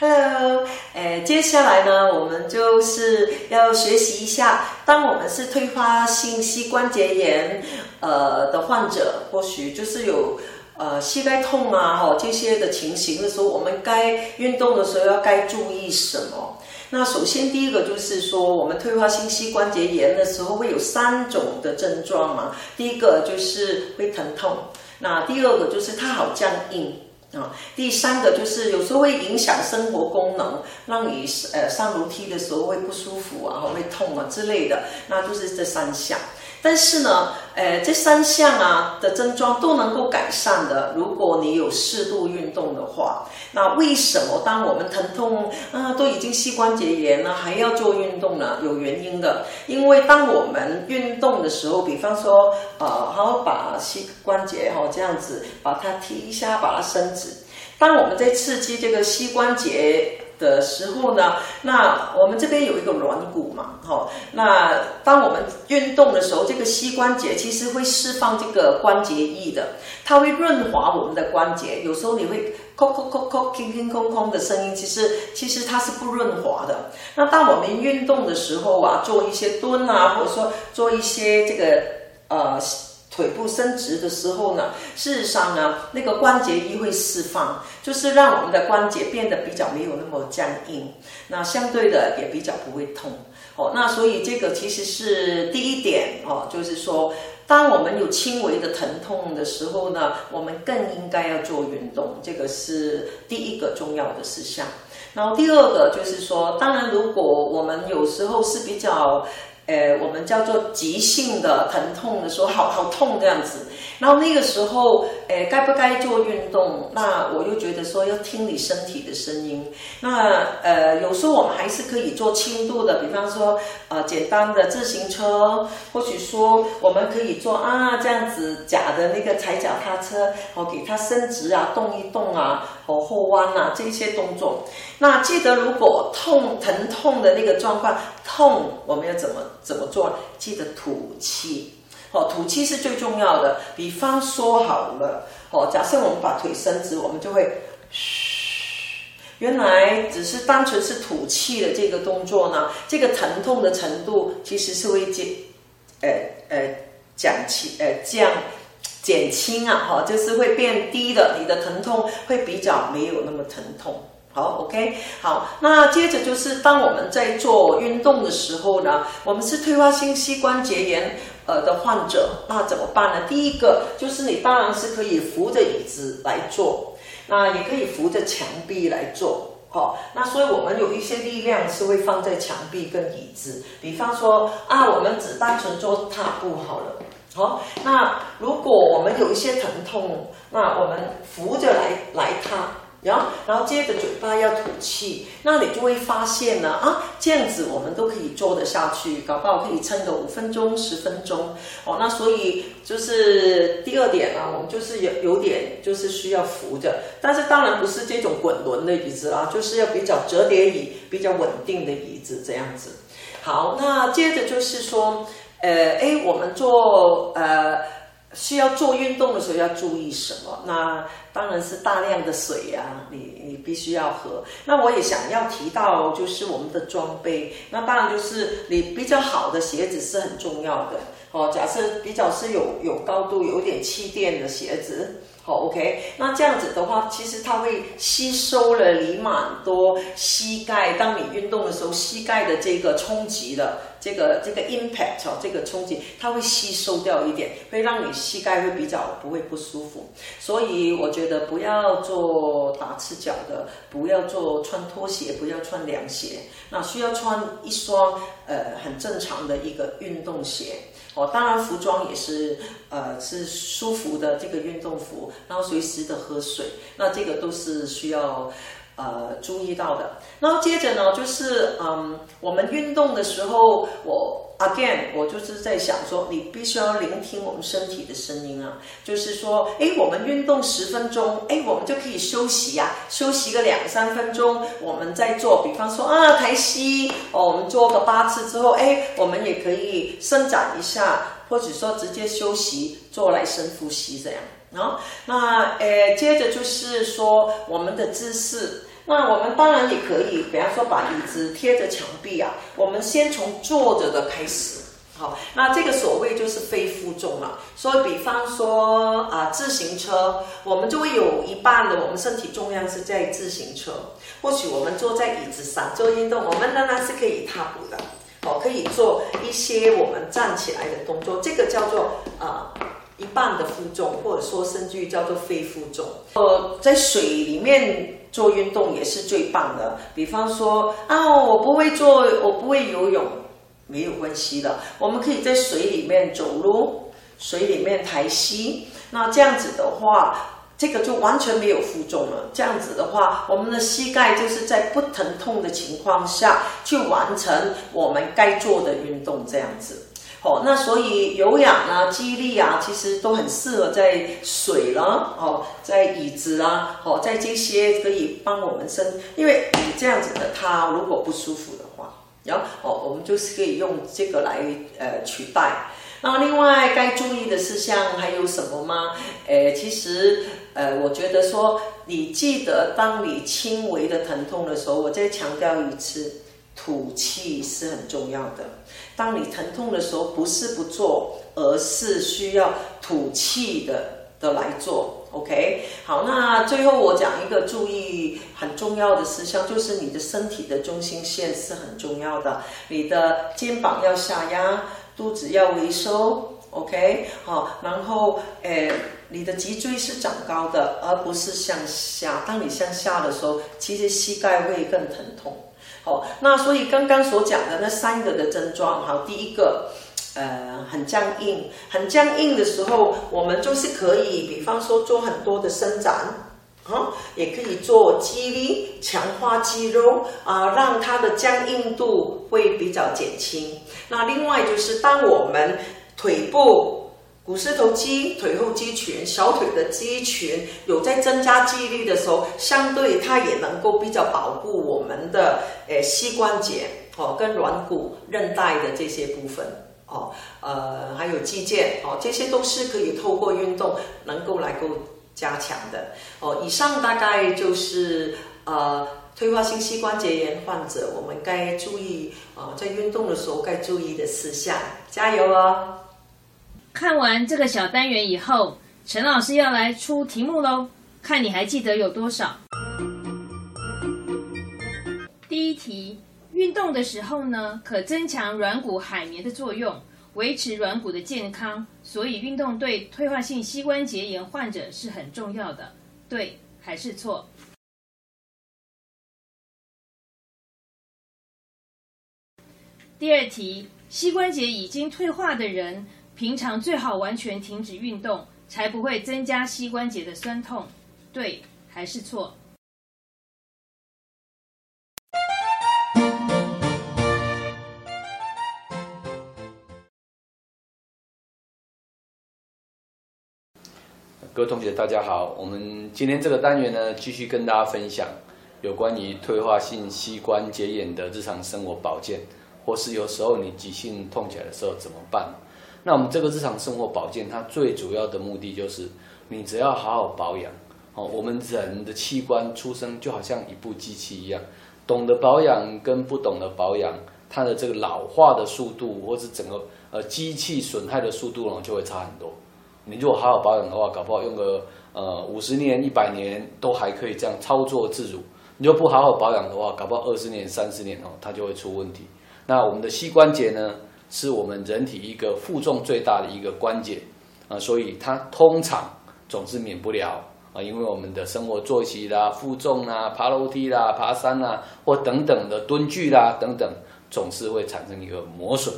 Speaker 10: Hello，诶，接下来呢，我们就是要学习一下，当我们是退化性膝关节炎呃的患者，或许就是有呃膝盖痛啊，哈这些的情形的时候，我们该运动的时候要该注意什么？那首先第一个就是说，我们退化性膝关节炎的时候会有三种的症状嘛。第一个就是会疼痛，那第二个就是它好僵硬啊。第三个就是有时候会影响生活功能，让你呃上楼梯的时候会不舒服啊，会痛啊之类的。那就是这三项。但是呢，呃，这三项啊的症状都能够改善的。如果你有适度运动的话，那为什么当我们疼痛啊都已经膝关节炎了，还要做运动呢？有原因的。因为当我们运动的时候，比方说，呃，好把膝关节哈这样子把它提一下，把它伸直。当我们在刺激这个膝关节。的时候呢，那我们这边有一个软骨嘛，哈，那当我们运动的时候，这个膝关节其实会释放这个关节液的，它会润滑我们的关节。有时候你会叩叩叩叩、空空空空的声音，其实其实它是不润滑的。那当我们运动的时候啊，做一些蹲啊，或者说做一些这个呃。腿部伸直的时候呢，事实上呢，那个关节液会释放，就是让我们的关节变得比较没有那么僵硬，那相对的也比较不会痛哦。那所以这个其实是第一点哦，就是说，当我们有轻微的疼痛的时候呢，我们更应该要做运动，这个是第一个重要的事项。然后第二个就是说，当然如果我们有时候是比较。呃，我们叫做急性的疼痛的时候，好好痛这样子。然后那个时候，呃，该不该做运动？那我又觉得说要听你身体的声音。那呃，有时候我们还是可以做轻度的，比方说呃，简单的自行车，或许说我们可以做啊这样子假的那个踩脚踏车，哦，给它伸直啊，动一动啊，哦后弯啊这些动作。那记得如果痛疼痛的那个状况。痛，我们要怎么怎么做？记得吐气，哦，吐气是最重要的。比方说好了，哦，假设我们把腿伸直，我们就会嘘。原来只是单纯是吐气的这个动作呢，这个疼痛的程度其实是会减，呃呃减轻，呃降减轻啊，哈，就是会变低的。你的疼痛会比较没有那么疼痛。好，OK，好，那接着就是当我们在做运动的时候呢，我们是退化性膝关节炎呃的患者，那怎么办呢？第一个就是你当然是可以扶着椅子来做，那也可以扶着墙壁来做，好，那所以我们有一些力量是会放在墙壁跟椅子，比方说啊，我们只单纯做踏步好了，好，那如果我们有一些疼痛，那我们扶着来来它。然后，然后接着嘴巴要吐气，那你就会发现呢，啊，这样子我们都可以做得下去，搞不好可以撑个五分钟、十分钟，哦，那所以就是第二点啊，我们就是有有点就是需要扶着，但是当然不是这种滚轮的椅子啦，就是要比较折叠椅、比较稳定的椅子这样子。好，那接着就是说，呃，哎，我们做呃。需要做运动的时候要注意什么？那当然是大量的水呀，你你必须要喝。那我也想要提到，就是我们的装备。那当然就是你比较好的鞋子是很重要的哦。假设比较是有有高度、有点气垫的鞋子。好，OK，那这样子的话，其实它会吸收了你蛮多膝盖。当你运动的时候，膝盖的这个冲击的这个这个 impact 哦，这个冲击，它会吸收掉一点，会让你膝盖会比较不会不舒服。所以我觉得不要做打赤脚的，不要做穿拖鞋，不要穿凉鞋，那需要穿一双呃很正常的一个运动鞋。哦，当然服装也是，呃，是舒服的这个运动服，然后随时的喝水，那这个都是需要，呃，注意到的。然后接着呢，就是嗯，我们运动的时候，我。Again，我就是在想说，你必须要聆听我们身体的声音啊。就是说，哎，我们运动十分钟，哎，我们就可以休息呀，休息个两三分钟，我们再做。比方说啊，抬膝哦，我们做个八次之后，哎，我们也可以伸展一下，或者说直接休息，做来深呼吸这样。啊，那呃，接着就是说我们的姿势。那我们当然也可以，比方说把椅子贴着墙壁啊，我们先从坐着的开始，好，那这个所谓就是非负重了。所以，比方说啊，自行车，我们就会有一半的我们身体重量是在自行车。或许我们坐在椅子上做运动，我们仍然是可以踏步的。哦，可以做一些我们站起来的动作，这个叫做啊一半的负重，或者说甚至于叫做非负重。呃，在水里面做运动也是最棒的。比方说啊，我不会做，我不会游泳。没有关系的，我们可以在水里面走路，水里面抬膝。那这样子的话，这个就完全没有负重了。这样子的话，我们的膝盖就是在不疼痛的情况下去完成我们该做的运动。这样子，哦，那所以有氧啊、肌力啊，其实都很适合在水了，哦，在椅子啊，哦，在这些可以帮我们身，因为你这样子的，它如果不舒服的话。然后哦，我们就是可以用这个来呃取代。那另外该注意的事项还有什么吗？呃，其实呃，我觉得说你记得，当你轻微的疼痛的时候，我再强调一次，吐气是很重要的。当你疼痛的时候，不是不做，而是需要吐气的的来做。OK，好，那最后我讲一个注意很重要的事项，就是你的身体的中心线是很重要的，你的肩膀要下压，肚子要微收，OK，好，然后诶，你的脊椎是长高的，而不是向下。当你向下的时候，其实膝盖会更疼痛。哦，那所以刚刚所讲的那三个的症状，好，第一个。呃，很僵硬，很僵硬的时候，我们就是可以，比方说做很多的伸展，啊，也可以做肌力，强化肌肉啊，让它的僵硬度会比较减轻。那另外就是，当我们腿部、股四头肌、腿后肌群、小腿的肌群有在增加肌力的时候，相对它也能够比较保护我们的呃膝关节哦，跟软骨、韧带的这些部分。哦，呃，还有肌腱，哦，这些都是可以透过运动能够来够加强的。哦，以上大概就是呃，退化性膝关节炎患者我们该注意啊，在运动的时候该注意的事项。加油哦！
Speaker 3: 看完这个小单元以后，陈老师要来出题目喽，看你还记得有多少？第一题。运动的时候呢，可增强软骨海绵的作用，维持软骨的健康，所以运动对退化性膝关节炎患者是很重要的。对还是错？第二题，膝关节已经退化的人，平常最好完全停止运动，才不会增加膝关节的酸痛。对还是错？
Speaker 11: 各位同学，大家好。我们今天这个单元呢，继续跟大家分享有关于退化性膝关节炎的日常生活保健，或是有时候你急性痛起来的时候怎么办？那我们这个日常生活保健，它最主要的目的就是，你只要好好保养哦。我们人的器官出生就好像一部机器一样，懂得保养跟不懂得保养，它的这个老化的速度，或是整个呃机器损害的速度呢，就会差很多。你如果好好保养的话，搞不好用个呃五十年、一百年都还可以这样操作自如。你如果不好好保养的话，搞不好二十年、三十年哦，它就会出问题。那我们的膝关节呢，是我们人体一个负重最大的一个关节啊，所以它通常总是免不了啊，因为我们的生活作息啦、负重啦、爬楼梯啦、爬山啦，或等等的蹲距啦等等，总是会产生一个磨损。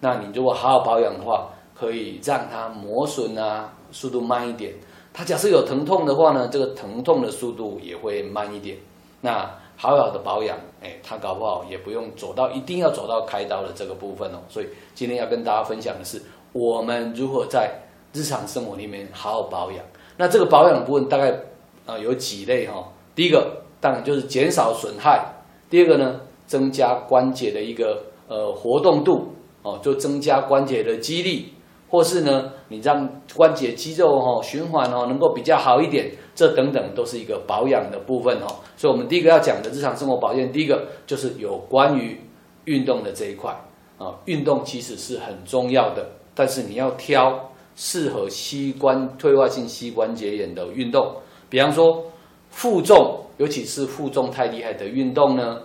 Speaker 11: 那你如果好好保养的话，可以让它磨损啊，速度慢一点。它假设有疼痛的话呢，这个疼痛的速度也会慢一点。那好好的保养，哎，它搞不好也不用走到一定要走到开刀的这个部分哦。所以今天要跟大家分享的是，我们如何在日常生活里面好好保养。那这个保养部分大概啊有几类哈。第一个当然就是减少损害，第二个呢增加关节的一个呃活动度哦，就增加关节的肌力。或是呢，你让关节肌肉哈循环哦能够比较好一点，这等等都是一个保养的部分哦。所以，我们第一个要讲的日常生活保健，第一个就是有关于运动的这一块。啊，运动其实是很重要的，但是你要挑适合膝关退化性膝关节炎的运动。比方说负重，尤其是负重太厉害的运动呢，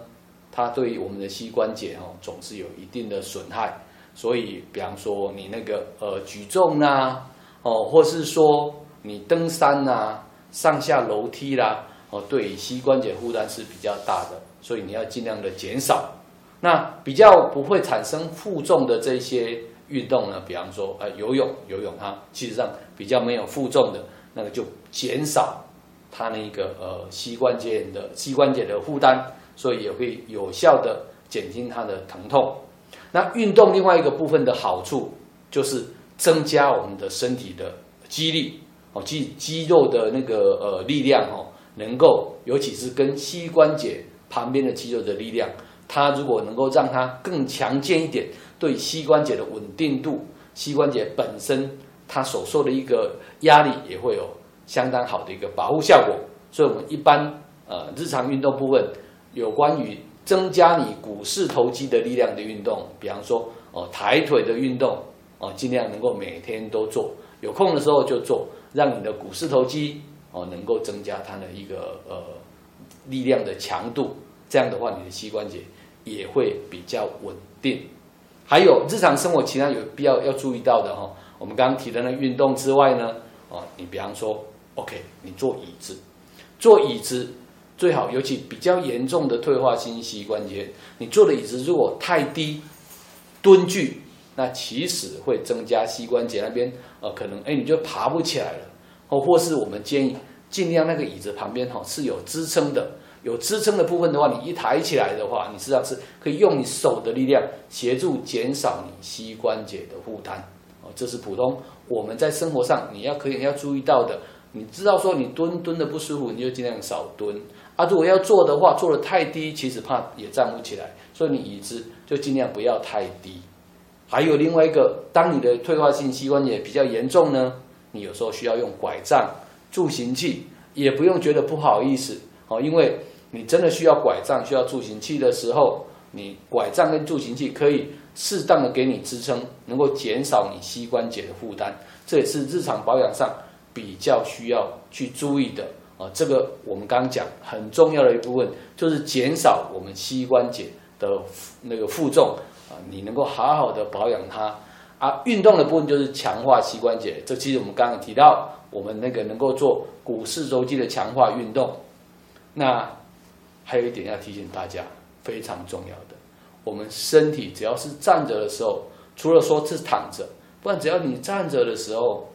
Speaker 11: 它对于我们的膝关节哦总是有一定的损害。所以，比方说你那个呃举重啦，哦，或是说你登山呐、上下楼梯啦，哦，对膝关节负担是比较大的，所以你要尽量的减少。那比较不会产生负重的这些运动呢，比方说呃游泳，游泳它其实上比较没有负重的，那个就减少它那个呃膝关节的膝关节的负担，所以也会有效的减轻它的疼痛。那运动另外一个部分的好处就是增加我们的身体的肌力哦，肌肌肉的那个呃力量哦，能够尤其是跟膝关节旁边的肌肉的力量。它如果能够让它更强健一点，对膝关节的稳定度，膝关节本身它所受的一个压力也会有相当好的一个保护效果。所以，我们一般呃日常运动部分有关于增加你股四头肌的力量的运动，比方说哦抬腿的运动哦，尽量能够每天都做，有空的时候就做，让你的股四头肌哦能够增加它的一个呃力量的强度。这样的话，你的膝关节。也会比较稳定。还有日常生活其他有必要要注意到的哈，我们刚刚提的那运动之外呢，哦，你比方说，OK，你坐椅子，坐椅子最好，尤其比较严重的退化性膝关节，你坐的椅子如果太低，蹲距，那其实会增加膝关节那边，呃，可能哎你就爬不起来了，哦，或是我们建议尽量那个椅子旁边哈是有支撑的。有支撑的部分的话，你一抬起来的话，你实际上是可以用你手的力量协助减少你膝关节的负担。哦，这是普通我们在生活上你要可以要注意到的。你知道说你蹲蹲的不舒服，你就尽量少蹲。啊，如果要坐的话，坐的太低，其实怕也站不起来。所以你椅子就尽量不要太低。还有另外一个，当你的退化性膝关节比较严重呢，你有时候需要用拐杖、助行器，也不用觉得不好意思哦，因为。你真的需要拐杖、需要助行器的时候，你拐杖跟助行器可以适当的给你支撑，能够减少你膝关节的负担。这也是日常保养上比较需要去注意的啊。这个我们刚讲很重要的一部分，就是减少我们膝关节的那个负重啊。你能够好好的保养它啊。运动的部分就是强化膝关节。这其实我们刚刚提到，我们那个能够做股四周肌的强化运动，那。还有一点要提醒大家，非常重要的，我们身体只要是站着的时候，除了说是躺着，不然只要你站着的时候，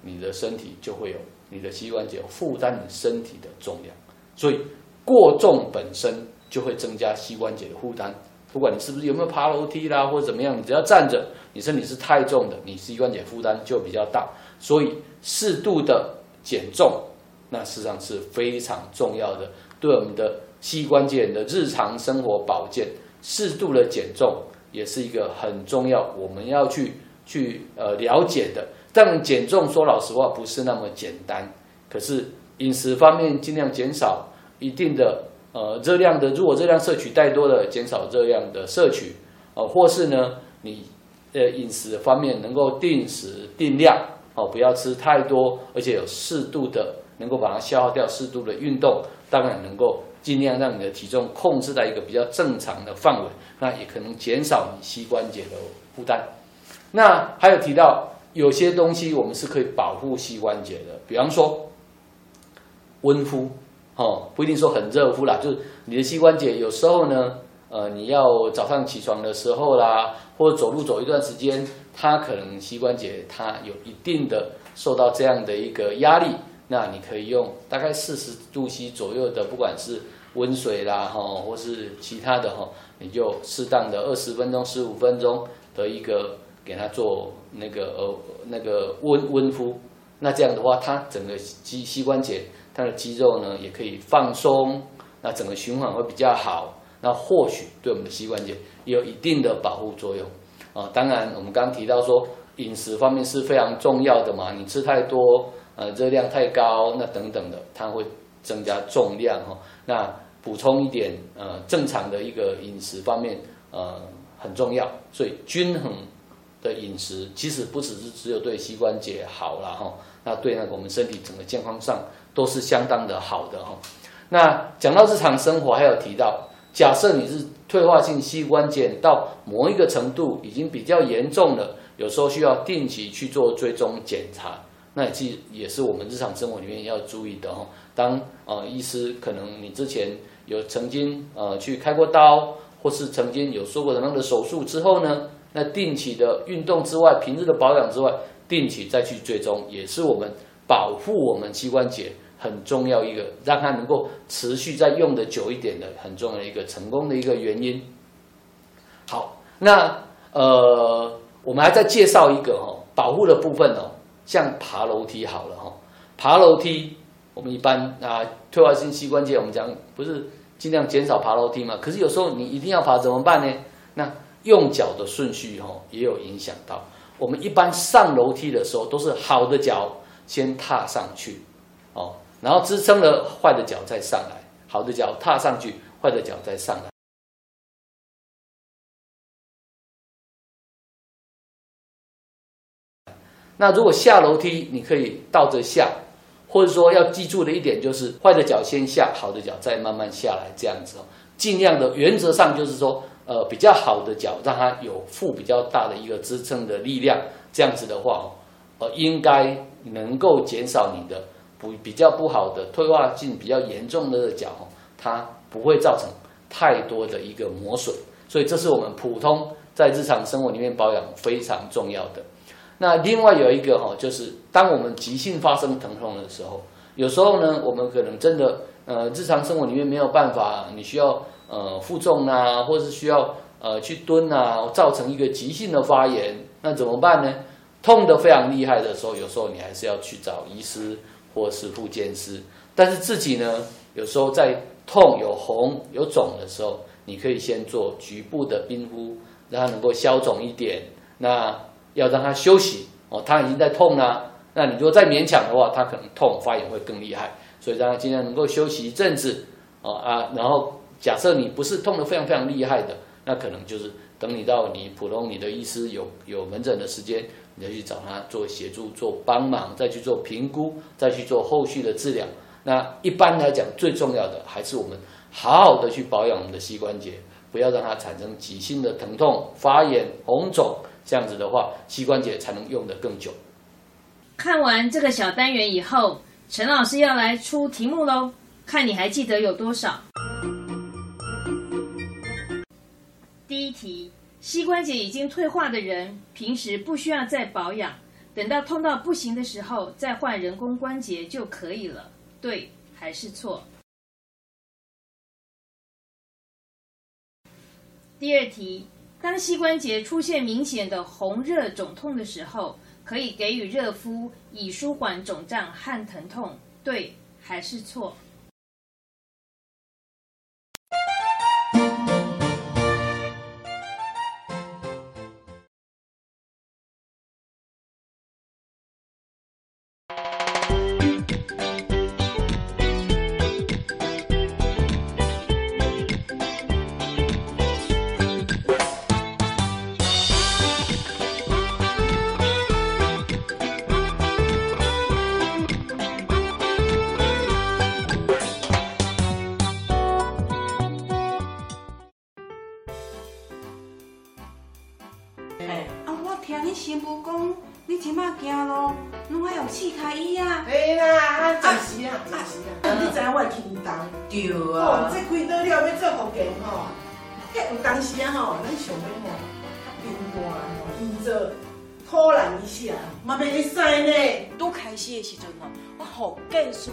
Speaker 11: 你的身体就会有你的膝关节负担你身体的重量，所以过重本身就会增加膝关节的负担。不管你是不是有没有爬楼梯啦，或者怎么样，你只要站着，你身体是太重的，你膝关节负担就比较大。所以适度的减重，那事实上是非常重要的，对我们的。膝关节的日常生活保健，适度的减重也是一个很重要，我们要去去呃了解的。但减重说老实话不是那么简单，可是饮食方面尽量减少一定的呃热量的，如果热量摄取太多的，减少热量的摄取，呃，或是呢你呃饮食方面能够定时定量哦，不要吃太多，而且有适度的能够把它消耗掉，适度的运动，当然能够。尽量让你的体重控制在一个比较正常的范围，那也可能减少你膝关节的负担。那还有提到有些东西我们是可以保护膝关节的，比方说温敷，哦，不一定说很热敷啦，就是你的膝关节有时候呢，呃，你要早上起床的时候啦，或者走路走一段时间，它可能膝关节它有一定的受到这样的一个压力。那你可以用大概四十度 C 左右的，不管是温水啦，哈，或是其他的哈，你就适当的二十分钟、十五分钟的一个给它做那个呃那个温温敷。那这样的话，它整个肌膝关节它的肌肉呢也可以放松，那整个循环会比较好。那或许对我们的膝关节有一定的保护作用啊。当然，我们刚刚提到说饮食方面是非常重要的嘛，你吃太多。呃，热量太高，那等等的，它会增加重量哈。那补充一点，呃，正常的一个饮食方面，呃，很重要，所以均衡的饮食其实不只是只有对膝关节好了哈，那对那个我们身体整个健康上都是相当的好的哈。那讲到日常生活，还有提到，假设你是退化性膝关节到某一个程度已经比较严重了，有时候需要定期去做追踪检查，那其也是我们日常生活里面要注意的哈。当呃医师可能你之前有曾经呃去开过刀。或是曾经有做过什么样的手术之后呢？那定期的运动之外，平日的保养之外，定期再去追踪，也是我们保护我们膝关节很重要一个，让它能够持续再用的久一点的很重要一个成功的一个原因。好，那呃，我们还在介绍一个哈保护的部分哦，像爬楼梯好了哈，爬楼梯我们一般啊退化性膝关节我们讲不是。尽量减少爬楼梯嘛，可是有时候你一定要爬怎么办呢？那用脚的顺序哈也有影响到。我们一般上楼梯的时候都是好的脚先踏上去，哦，然后支撑了坏的脚再上来，好的脚踏上去，坏的脚再上来。那如果下楼梯，你可以倒着下。或者说要记住的一点就是，坏的脚先下，好的脚再慢慢下来，这样子哦。尽量的原则上就是说，呃，比较好的脚让它有负比较大的一个支撑的力量，这样子的话，呃，应该能够减少你的不比较不好的退化性比较严重的脚，它不会造成太多的一个磨损。所以这是我们普通在日常生活里面保养非常重要的。那另外有一个哈，就是当我们急性发生疼痛的时候，有时候呢，我们可能真的呃，日常生活里面没有办法，你需要呃负重啊，或者是需要呃去蹲啊，造成一个急性的发炎，那怎么办呢？痛得非常厉害的时候，有时候你还是要去找医师或是复健师。但是自己呢，有时候在痛有红有肿的时候，你可以先做局部的冰敷，让它能够消肿一点。那要让它休息哦，它已经在痛了。那你如果再勉强的话，它可能痛发炎会更厉害。所以让它尽量能够休息一阵子哦啊。然后假设你不是痛得非常非常厉害的，那可能就是等你到你普通你的医师有有门诊的时间，你再去找他做协助、做帮忙，再去做评估，再去做后续的治疗。那一般来讲，最重要的还是我们好好的去保养我们的膝关节，不要让它产生急性的疼痛、发炎、红肿。这样子的话，膝关节才能用得更久。
Speaker 3: 看完这个小单元以后，陈老师要来出题目喽，看你还记得有多少？第一题：膝关节已经退化的人，平时不需要再保养，等到痛到不行的时候再换人工关节就可以了，对还是错？第二题。当膝关节出现明显的红热肿痛的时候，可以给予热敷，以舒缓肿胀和疼痛，对还是错？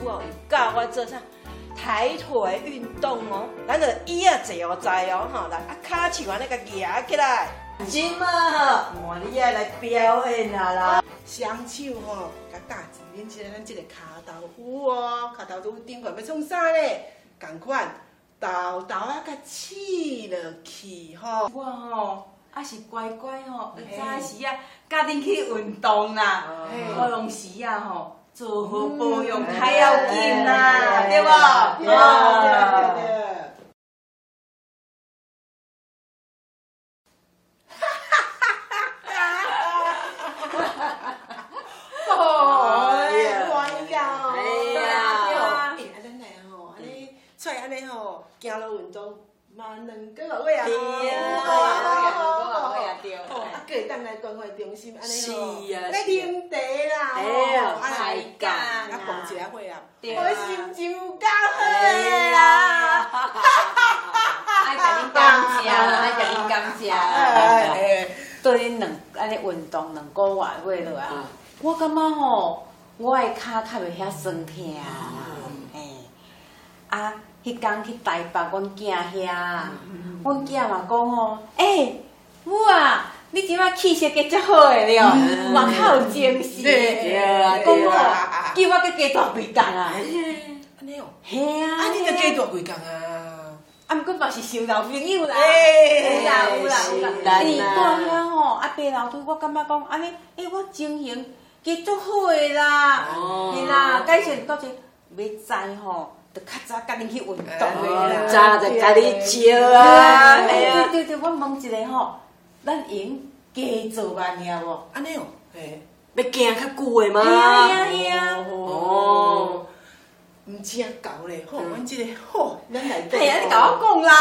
Speaker 12: 哦，教我做啥抬腿运动哦，咱就椅啊坐哦在哦吼，来啊卡起我那个夹起来，今嘛，我你也来表演啊啦，双手吼，甲大字练起来，咱这个卡豆腐哦，卡豆腐顶块要创啥咧？共款豆豆啊，甲刺落去吼，我吼啊是乖乖吼，早时啊，家己去运动啦，好用时啊吼。做好保养太要紧啦，对吧？
Speaker 13: 出来安尼吼，行路运动嘛两个月啊，
Speaker 14: 对啊
Speaker 13: 好啊好啊好啊
Speaker 14: 月对
Speaker 13: 哦啊，个会当来关怀中心安尼吼，
Speaker 14: 是啊
Speaker 13: 来啉茶啦，
Speaker 14: 哎呀
Speaker 13: 吼啊
Speaker 14: 太感
Speaker 13: 啊
Speaker 14: 啦
Speaker 13: 碰一下会啊，我心情有够好啦，
Speaker 15: 爱甲恁感谢，爱甲恁感谢。
Speaker 13: 哎
Speaker 15: 对恁两安尼运动两个月过落啊，我感觉吼，我的骹较袂遐酸痛啦，嘿。啊，迄工去台北，阮囝遐，阮囝嘛讲吼，诶，母啊，你即摆气色计足好诶了，嘛较有精神。讲
Speaker 13: 对
Speaker 15: 我
Speaker 13: 啊
Speaker 15: 叫我去加大几工啊，
Speaker 13: 安尼哦，
Speaker 15: 嘿啊，
Speaker 13: 啊你着加大几工啊？
Speaker 15: 啊，毋过嘛是想老朋友啦，
Speaker 13: 哎
Speaker 15: 有啦有啦有啦，
Speaker 14: 是咱
Speaker 15: 你
Speaker 14: 啊
Speaker 15: 住遐吼，啊爬楼梯，我感觉讲安尼，诶，我情形加足好诶啦，
Speaker 14: 哦。
Speaker 15: 是啦，改善到这要知吼，着较早甲恁去运动。
Speaker 14: 早就甲你招啊，
Speaker 15: 对对对，我问一个吼，咱用加做吧，尔无？
Speaker 13: 安尼哦，嘿。
Speaker 14: 要行较久的吗？
Speaker 15: 嘿啊嘿啊嘿啊
Speaker 14: 哦，
Speaker 13: 毋正搞咧，吼，阮即个吼，咱来对。
Speaker 15: 哎呀，你甲我讲啦，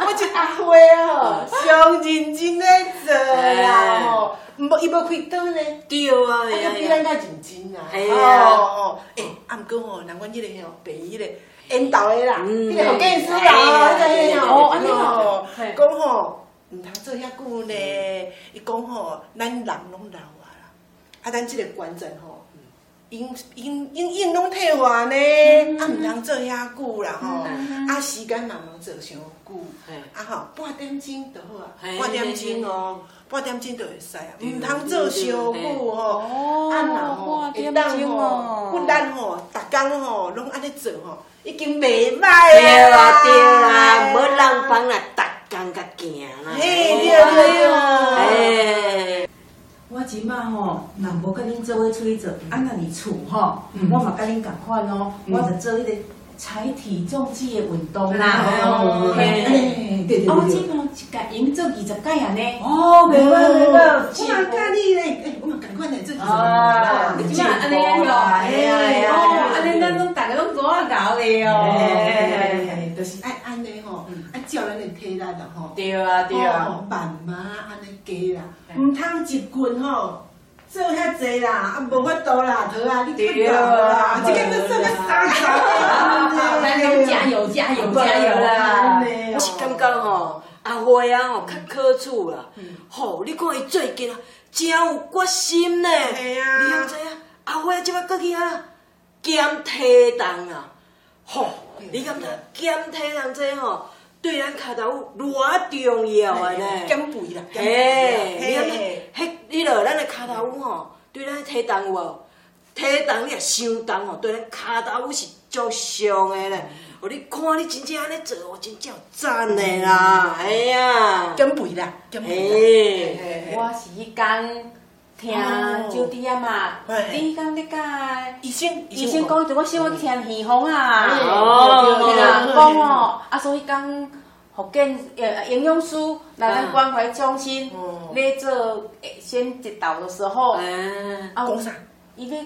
Speaker 13: 我一阿花啊，上认真咧做啦吼，毋无伊无开刀咧，
Speaker 14: 对啊，
Speaker 13: 啊，
Speaker 14: 系啊
Speaker 13: 比咱较认真啦。
Speaker 14: 嘿啊
Speaker 13: 哦，诶，啊，毋过吼，人阮即个吼，北医咧，引导诶啦，
Speaker 14: 嗯。
Speaker 13: 迄个好建师啦，
Speaker 14: 嘿
Speaker 13: 迄个
Speaker 15: 哦安尼
Speaker 13: 吼
Speaker 15: 哦，
Speaker 13: 讲吼，毋通做遐久咧，伊讲吼，咱人拢老啊啦，啊，咱即个关节吼。因因因因拢退化呢，啊毋通做遐久啦吼，啊时间嘛毋通做伤久，
Speaker 14: 嘿。
Speaker 13: 啊吼半点钟就好啊，
Speaker 14: 嘿
Speaker 13: 半点钟哦，半点钟就会使啊，
Speaker 14: 对
Speaker 13: 毋通做伤久吼，
Speaker 15: 哦
Speaker 13: 啊若吼
Speaker 15: 半点
Speaker 13: 会当
Speaker 15: 钟
Speaker 13: 吼
Speaker 15: 哦，
Speaker 13: 阮咱吼逐工吼拢安尼做吼，已经袂歹
Speaker 14: 对
Speaker 13: 啊
Speaker 14: 啦对啦，无人帮啊逐工甲行啦。
Speaker 13: 嘿对对对。
Speaker 14: 嘿，
Speaker 15: 我即摆吼，若无甲恁做伙出去做，啊，若伫厝吼，我嘛甲恁共款哦，我就做迄个采体重机的运动啦。
Speaker 13: 哦对对
Speaker 15: 啊，我
Speaker 13: 对。
Speaker 15: 即摆一届用做二十届安尼。
Speaker 13: 哦，袂歹袂歹，我
Speaker 15: 是
Speaker 13: 嘛教你咧，诶，我嘛共款来做
Speaker 15: 啊，你即摆安尼啊哟，
Speaker 13: 嘿
Speaker 15: 嘿哦，安尼咱拢逐个拢做啊搞咧哦。
Speaker 13: 就是爱照咱的体力啦吼。
Speaker 15: 对啊对啊，
Speaker 13: 哦，慢慢安尼加啦，毋通一棍吼做遐济啦，啊无法度啦，头啊，你看到个要做个三十
Speaker 15: 咱拢加油加油加油啦！
Speaker 14: 我是感觉吼，阿花啊吼较可取啦，吼，你看伊最近啊，真有决心呢。
Speaker 13: 嘿啊。
Speaker 14: 你毋知影？阿花即摆过去啊，减体重啊，吼，你感觉减体重这吼，对咱骹头有偌重要啊呢？
Speaker 13: 减肥啦，减肥
Speaker 14: 嘿，你
Speaker 13: 啦，
Speaker 14: 看
Speaker 13: 嘿，
Speaker 14: 迄你落咱的骹头吼，对咱的体重有无？体重你若伤重吼，对咱骹头是足伤的咧。哦，你看你真正安尼做，哦，真正有赞的啦，哎呀，
Speaker 13: 减肥啦，减肥啦，
Speaker 15: 我是迄工听酒店嘛，
Speaker 13: 嘿。
Speaker 15: 你迄工咧甲
Speaker 13: 医生
Speaker 15: 医生讲，就我小我去听耳风啊，
Speaker 14: 哦
Speaker 15: 讲哦，啊所以讲福建呃营养师来咱关怀中心
Speaker 13: 哦。
Speaker 15: 咧做呃先一道的时候，
Speaker 14: 嗯，
Speaker 15: 啊
Speaker 13: 讲啥？
Speaker 15: 伊咧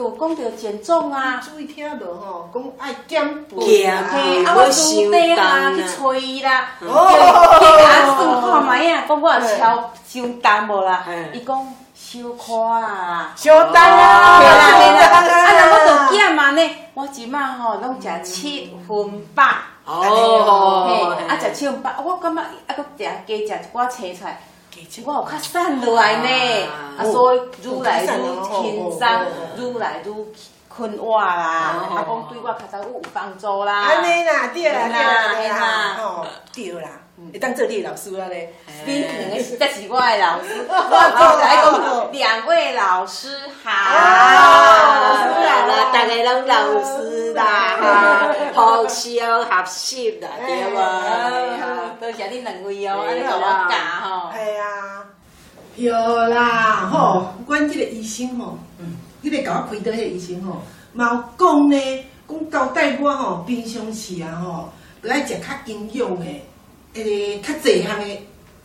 Speaker 15: 就讲着减重啊。
Speaker 13: 注意听无吼，讲爱减肥
Speaker 14: 减
Speaker 13: 啦，
Speaker 15: 嘿，啊，
Speaker 14: 我
Speaker 15: 我私底下去
Speaker 14: 伤
Speaker 15: 催伊啦，去甲算看卖啊，讲我有超伤重无啦？
Speaker 14: 嘿，
Speaker 15: 伊讲小可啊，
Speaker 13: 小等啊，
Speaker 15: 嘿啦嘿啦，啊，若我
Speaker 13: 啊
Speaker 15: 着减嘛呢，我即摆吼拢食七分饱，
Speaker 14: 哦，
Speaker 15: 嘿，啊食七分饱，我感觉啊，搁食加食一寡青菜。我有较瘦落来呢，啊，所以愈来愈轻松，愈来愈困活啦，啊，讲对我较早有帮助啦。
Speaker 13: 安尼啦，对啦，对啦，对
Speaker 15: 啦
Speaker 13: 啦，吼，对啦，会当做你的老师啊咧。
Speaker 15: 你可能是这是我的老师，我就来讲两位老师好。
Speaker 14: 啊，老师啦，大家拢老师啦，互相学习啦，对无？
Speaker 15: 多谢恁两位哦，安尼甲我教吼。
Speaker 13: 系啊，有啦，吼，阮即个医生吼，嗯，迄个甲我开刀迄个医生吼，嘛有讲呢，讲交代我吼，平常时啊吼，着爱食较营养的，诶，较济项的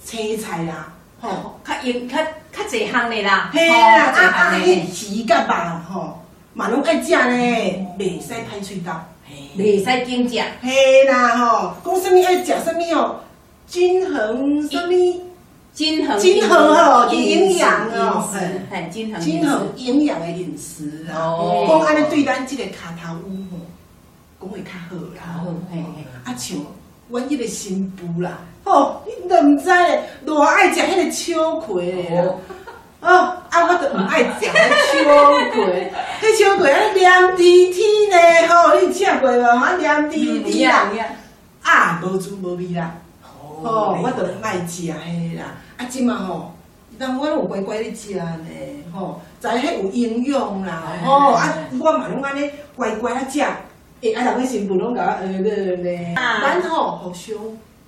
Speaker 13: 青菜啦，吼，
Speaker 15: 较用较较济项的啦，
Speaker 13: 嘿啦，啊啊。迄鱼甲肉吼，嘛拢爱食呢，袂使歹喙斗，
Speaker 12: 袂使惊食。
Speaker 13: 嘿啦吼，讲啥物爱食啥物哦，均衡啥物？
Speaker 12: 均衡
Speaker 13: 均衡吼，营养哦，
Speaker 12: 很均衡
Speaker 13: 均衡营养的饮食啦。
Speaker 12: 哦
Speaker 13: 讲安尼对咱即个骹头乌吼，讲会较好啦。
Speaker 12: 好，嘿嘿。
Speaker 13: 啊像阮迄个新妇啦，吼，你都毋知咧，偌爱食迄个秋葵咧啦。哦，啊，我都毋爱食迄秋葵，迄秋葵安黏滴滴咧，吼，你有食过无？啊，黏滴滴啦，啊，无滋无味啦。哦，我都毋爱食迄啦。啊，即嘛吼，人我有乖乖咧食呢，吼，知迄有营养啦，吼，啊，我嘛拢安尼乖乖啊食。诶，啊，人个新妇拢甲我学个呢，咱吼互相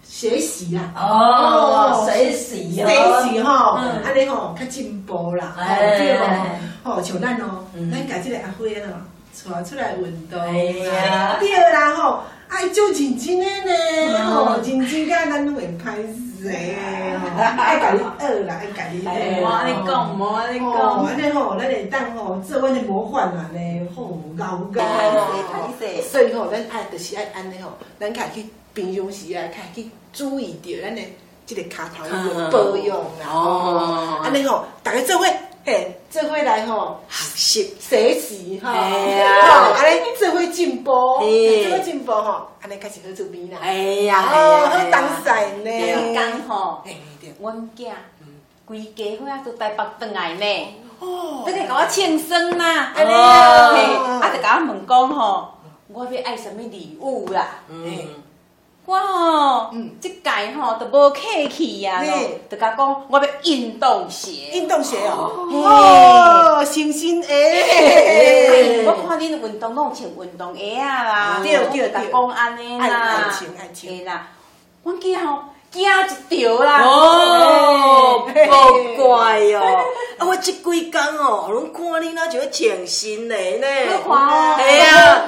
Speaker 13: 学习啦。
Speaker 12: 哦学习哦
Speaker 13: 学习吼，
Speaker 12: 嗯
Speaker 13: 安尼吼较进步啦，吼
Speaker 12: 哎
Speaker 13: 对无？吼像咱哦，咱家即个阿辉哦，带出来运动
Speaker 12: 哎呀
Speaker 13: 啦，对啦吼，爱做认真的呢，吼，认真甲咱拢会歹势的吼，爱甲你学啦，爱甲你学。
Speaker 12: 哎莫安尼讲莫安尼讲
Speaker 13: 吼安尼吼，咱会当吼做阮的模范啦呢，吼，熬熬。所以吼，咱爱就是爱安尼吼，咱家去平常时啊，家去注意着咱的即个骹头的保养啦。哦，安尼吼，大家做伙，嘿，做伙来吼，学习。学习吼，
Speaker 12: 嘿啊
Speaker 13: 吼，安尼做伙进步，
Speaker 12: 嘿。
Speaker 13: 做伙进步吼，安尼开始好做面啦。
Speaker 15: 哎呀
Speaker 13: 哦，好当赛呢。
Speaker 15: 迄工吼，阮囝规家伙啊都台北转来呢，
Speaker 13: 哦，
Speaker 15: 要来甲我庆生啦，
Speaker 13: 安尼啊，
Speaker 15: 就甲我问讲吼，我要爱什么礼物啦？
Speaker 13: 嗯
Speaker 15: 我吼，即届吼都无客气啊，
Speaker 13: 嘿。
Speaker 15: 就甲讲我要运动鞋，
Speaker 13: 运动鞋哦，
Speaker 15: 嘿。
Speaker 13: 哦，新新鞋，
Speaker 15: 我看恁运动拢有穿运动鞋啊啦，
Speaker 13: 对对
Speaker 15: 我就甲讲安尼
Speaker 13: 爱
Speaker 15: 啦，
Speaker 13: 爱穿爱穿。
Speaker 15: 嘿啦，阮囝吼惊一条啦，
Speaker 14: 哦，
Speaker 15: 嘿
Speaker 14: 无怪哦。啊，我即几工哦，拢看你那就要穿新的呢。
Speaker 15: 你看哦
Speaker 14: 系啊，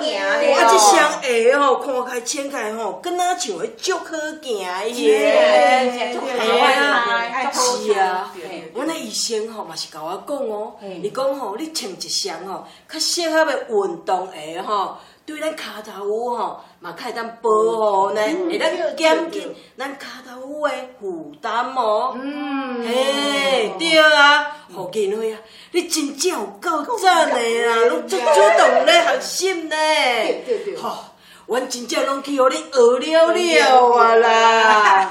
Speaker 14: 即双鞋吼，看开穿开吼，敢若像迄足好行的耶。
Speaker 15: 足好
Speaker 14: 啊，是啊
Speaker 15: 嘿。
Speaker 14: 阮的医生吼嘛是甲我讲哦，伊讲吼，你穿一双吼，较适合的运动鞋吼。对咱骹头骨吼，嘛较会当保护呢，会当减轻咱骹头骨的负担哦。嗯，嘿，对啊，胡建辉啊，你真正有够赞的啦，拢足主动咧学习呢。对
Speaker 13: 对对。
Speaker 14: 吼，阮真正拢去互你学了了啊啦。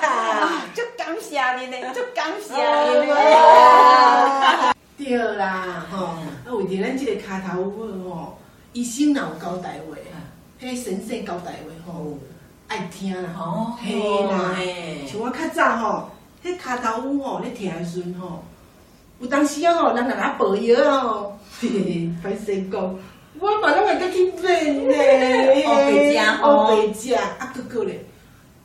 Speaker 15: 啊，足感谢你呢，足感谢你呢。
Speaker 13: 对啦，吼，啊为着咱即个骹头骨吼，医生若有交代话，迄神仙交代话吼，爱听啦，吼，嘿啦，像我较早吼，迄骹头骨吼咧听的时阵吼，有当时啊吼，人若若保药啊吼，嘿嘿，歹势讲，我嘛拢会甲去买咧，
Speaker 15: 乌 白食
Speaker 13: 乌白食，啊，搁搁咧，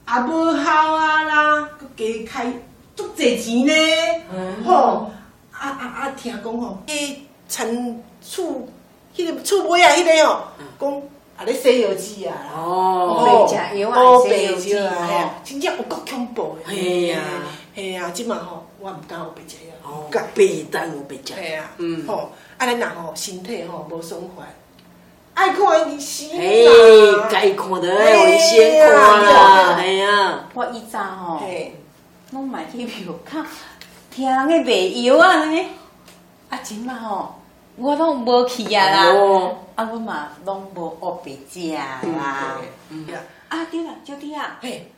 Speaker 13: 啊无效啊啦，搁加开足济钱咧，吼。啊啊啊！听讲吼，迄陈厝迄个厝尾啊，迄个吼，讲啊咧西药剂啊啦，
Speaker 14: 哦
Speaker 15: 白食药啊
Speaker 13: 哦，
Speaker 15: 洗
Speaker 13: 白
Speaker 15: 药剂
Speaker 13: 啊，真正有够恐怖的。
Speaker 14: 嘿呀。
Speaker 13: 嘿啊，即嘛吼，我毋敢有白食药，
Speaker 14: 哦。
Speaker 13: 毋敢。
Speaker 14: 白单有白食。
Speaker 13: 嘿啊，
Speaker 14: 嗯。
Speaker 13: 吼，啊咱若吼身体吼无爽快，爱看医生
Speaker 14: 嘿
Speaker 13: 啦，
Speaker 14: 该看的要互医生看啦，系啊。
Speaker 15: 我以前吼
Speaker 13: 嘿，
Speaker 15: 拢买去票较听人个卖药啊呢，啊即嘛吼，我拢无去啊啦
Speaker 14: 哦，
Speaker 15: 啊阮嘛拢无学白食啦。
Speaker 14: 嗯
Speaker 15: 啊对啦，小弟啊，
Speaker 13: 嘿，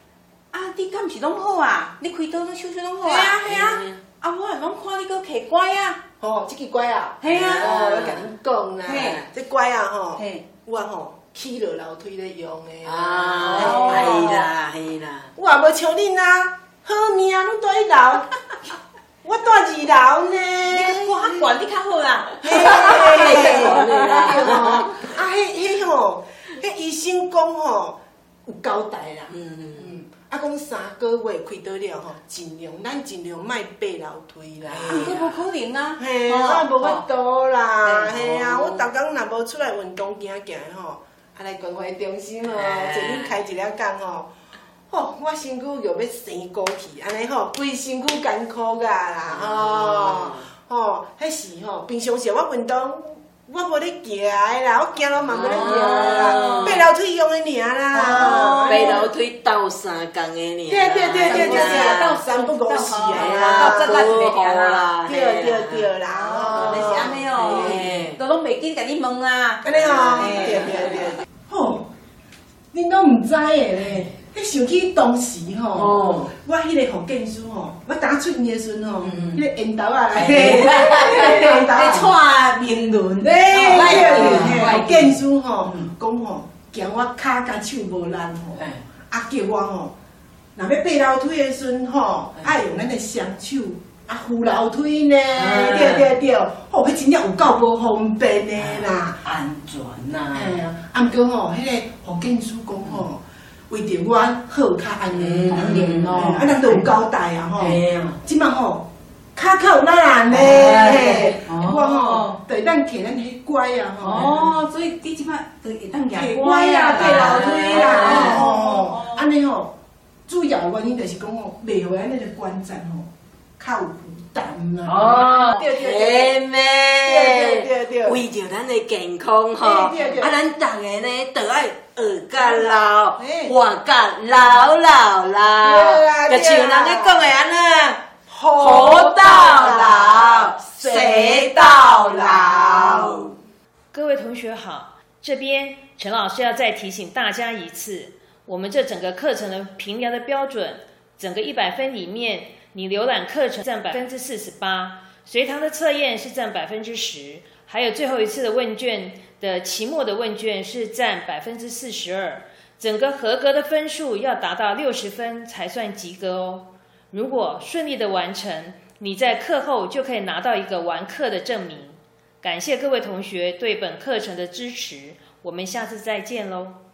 Speaker 15: 啊你敢毋是拢好啊？你开刀拢手术拢好啊？系？
Speaker 13: 啊系啊，
Speaker 15: 啊我也拢看你搁摕乖啊。
Speaker 13: 吼，即个乖啊，
Speaker 15: 系啊
Speaker 13: 哦，我甲恁讲啦
Speaker 15: 嘿，
Speaker 13: 这乖啊吼
Speaker 15: 嘿，
Speaker 13: 我吼起落楼梯咧用诶
Speaker 14: 啊，
Speaker 13: 哦
Speaker 14: 系啦系啦。
Speaker 13: 我也无像恁啊，好命拢住一楼，我住二楼呢。
Speaker 15: 你我较悬，你较好啦。
Speaker 13: 嘿，啊，迄迄吼，迄医生讲吼有交代啦，嗯嗯嗯，啊讲三个月开刀了吼，尽量咱尽量莫爬楼梯啦。
Speaker 15: 啊，这无可能啦。
Speaker 13: 嘿，啊无法度啦，
Speaker 15: 嘿
Speaker 13: 嘿啊，我逐工若无出来运动行行吼，啊来关怀中心吼，一日开一了工吼。吼，我身躯又要生高去，安尼吼，规身躯艰苦噶啦，吼，吼，迄时吼，平常时我运动我无咧行诶啦，我行路嘛无咧行诶啦，爬楼梯用诶尔啦。
Speaker 14: 爬楼梯斗三工诶尔。
Speaker 13: 对对对对对，斗三不五时
Speaker 15: 啊，斗十六个啦。
Speaker 13: 对对对啦，
Speaker 15: 就是安尼哦，都拢袂记甲你问啊。
Speaker 13: 安尼哦，对对对。吼，恁都毋知诶咧。迄想起当时吼，我迄个福建书吼，我打出年的时阵吼，迄个烟斗啊来，
Speaker 15: 烟头串名轮，
Speaker 13: 对对对，福建书吼，讲吼，惊我骹甲手无力吼，啊叫我吼，若要爬楼梯的时阵吼，爱用咱的双手啊扶楼梯呢，对对对，哦，迄真正有够无方便的啦，
Speaker 14: 安全呐，
Speaker 13: 哎呀，啊毋过吼，迄个福建书讲吼。为着我好较安尼，啊，咱都有交代啊吼。即满吼，骹较有难咧，我吼，对咱摕咱迄乖啊
Speaker 15: 吼。哦，所以你即摆就会当
Speaker 13: 摕乖啊，爬楼梯啦，吼，安尼吼，主要原因就是讲吼，袂话安尼个观战吼，较有负担啦。
Speaker 14: 哦，
Speaker 13: 对对对，
Speaker 14: 对对对，为着咱的健康吼，啊，咱逐个呢，都爱。学甲老，活甲老老老，就像人咧讲的安尼，活到老，学到老。
Speaker 3: 各位同学好，这边陈老师要再提醒大家一次，我们这整个课程的评量的标准，整个一百分里面，你浏览课程占百分之四十八，随堂的测验是占百分之十，还有最后一次的问卷。的期末的问卷是占百分之四十二，整个合格的分数要达到六十分才算及格哦。如果顺利的完成，你在课后就可以拿到一个完课的证明。感谢各位同学对本课程的支持，我们下次再见喽。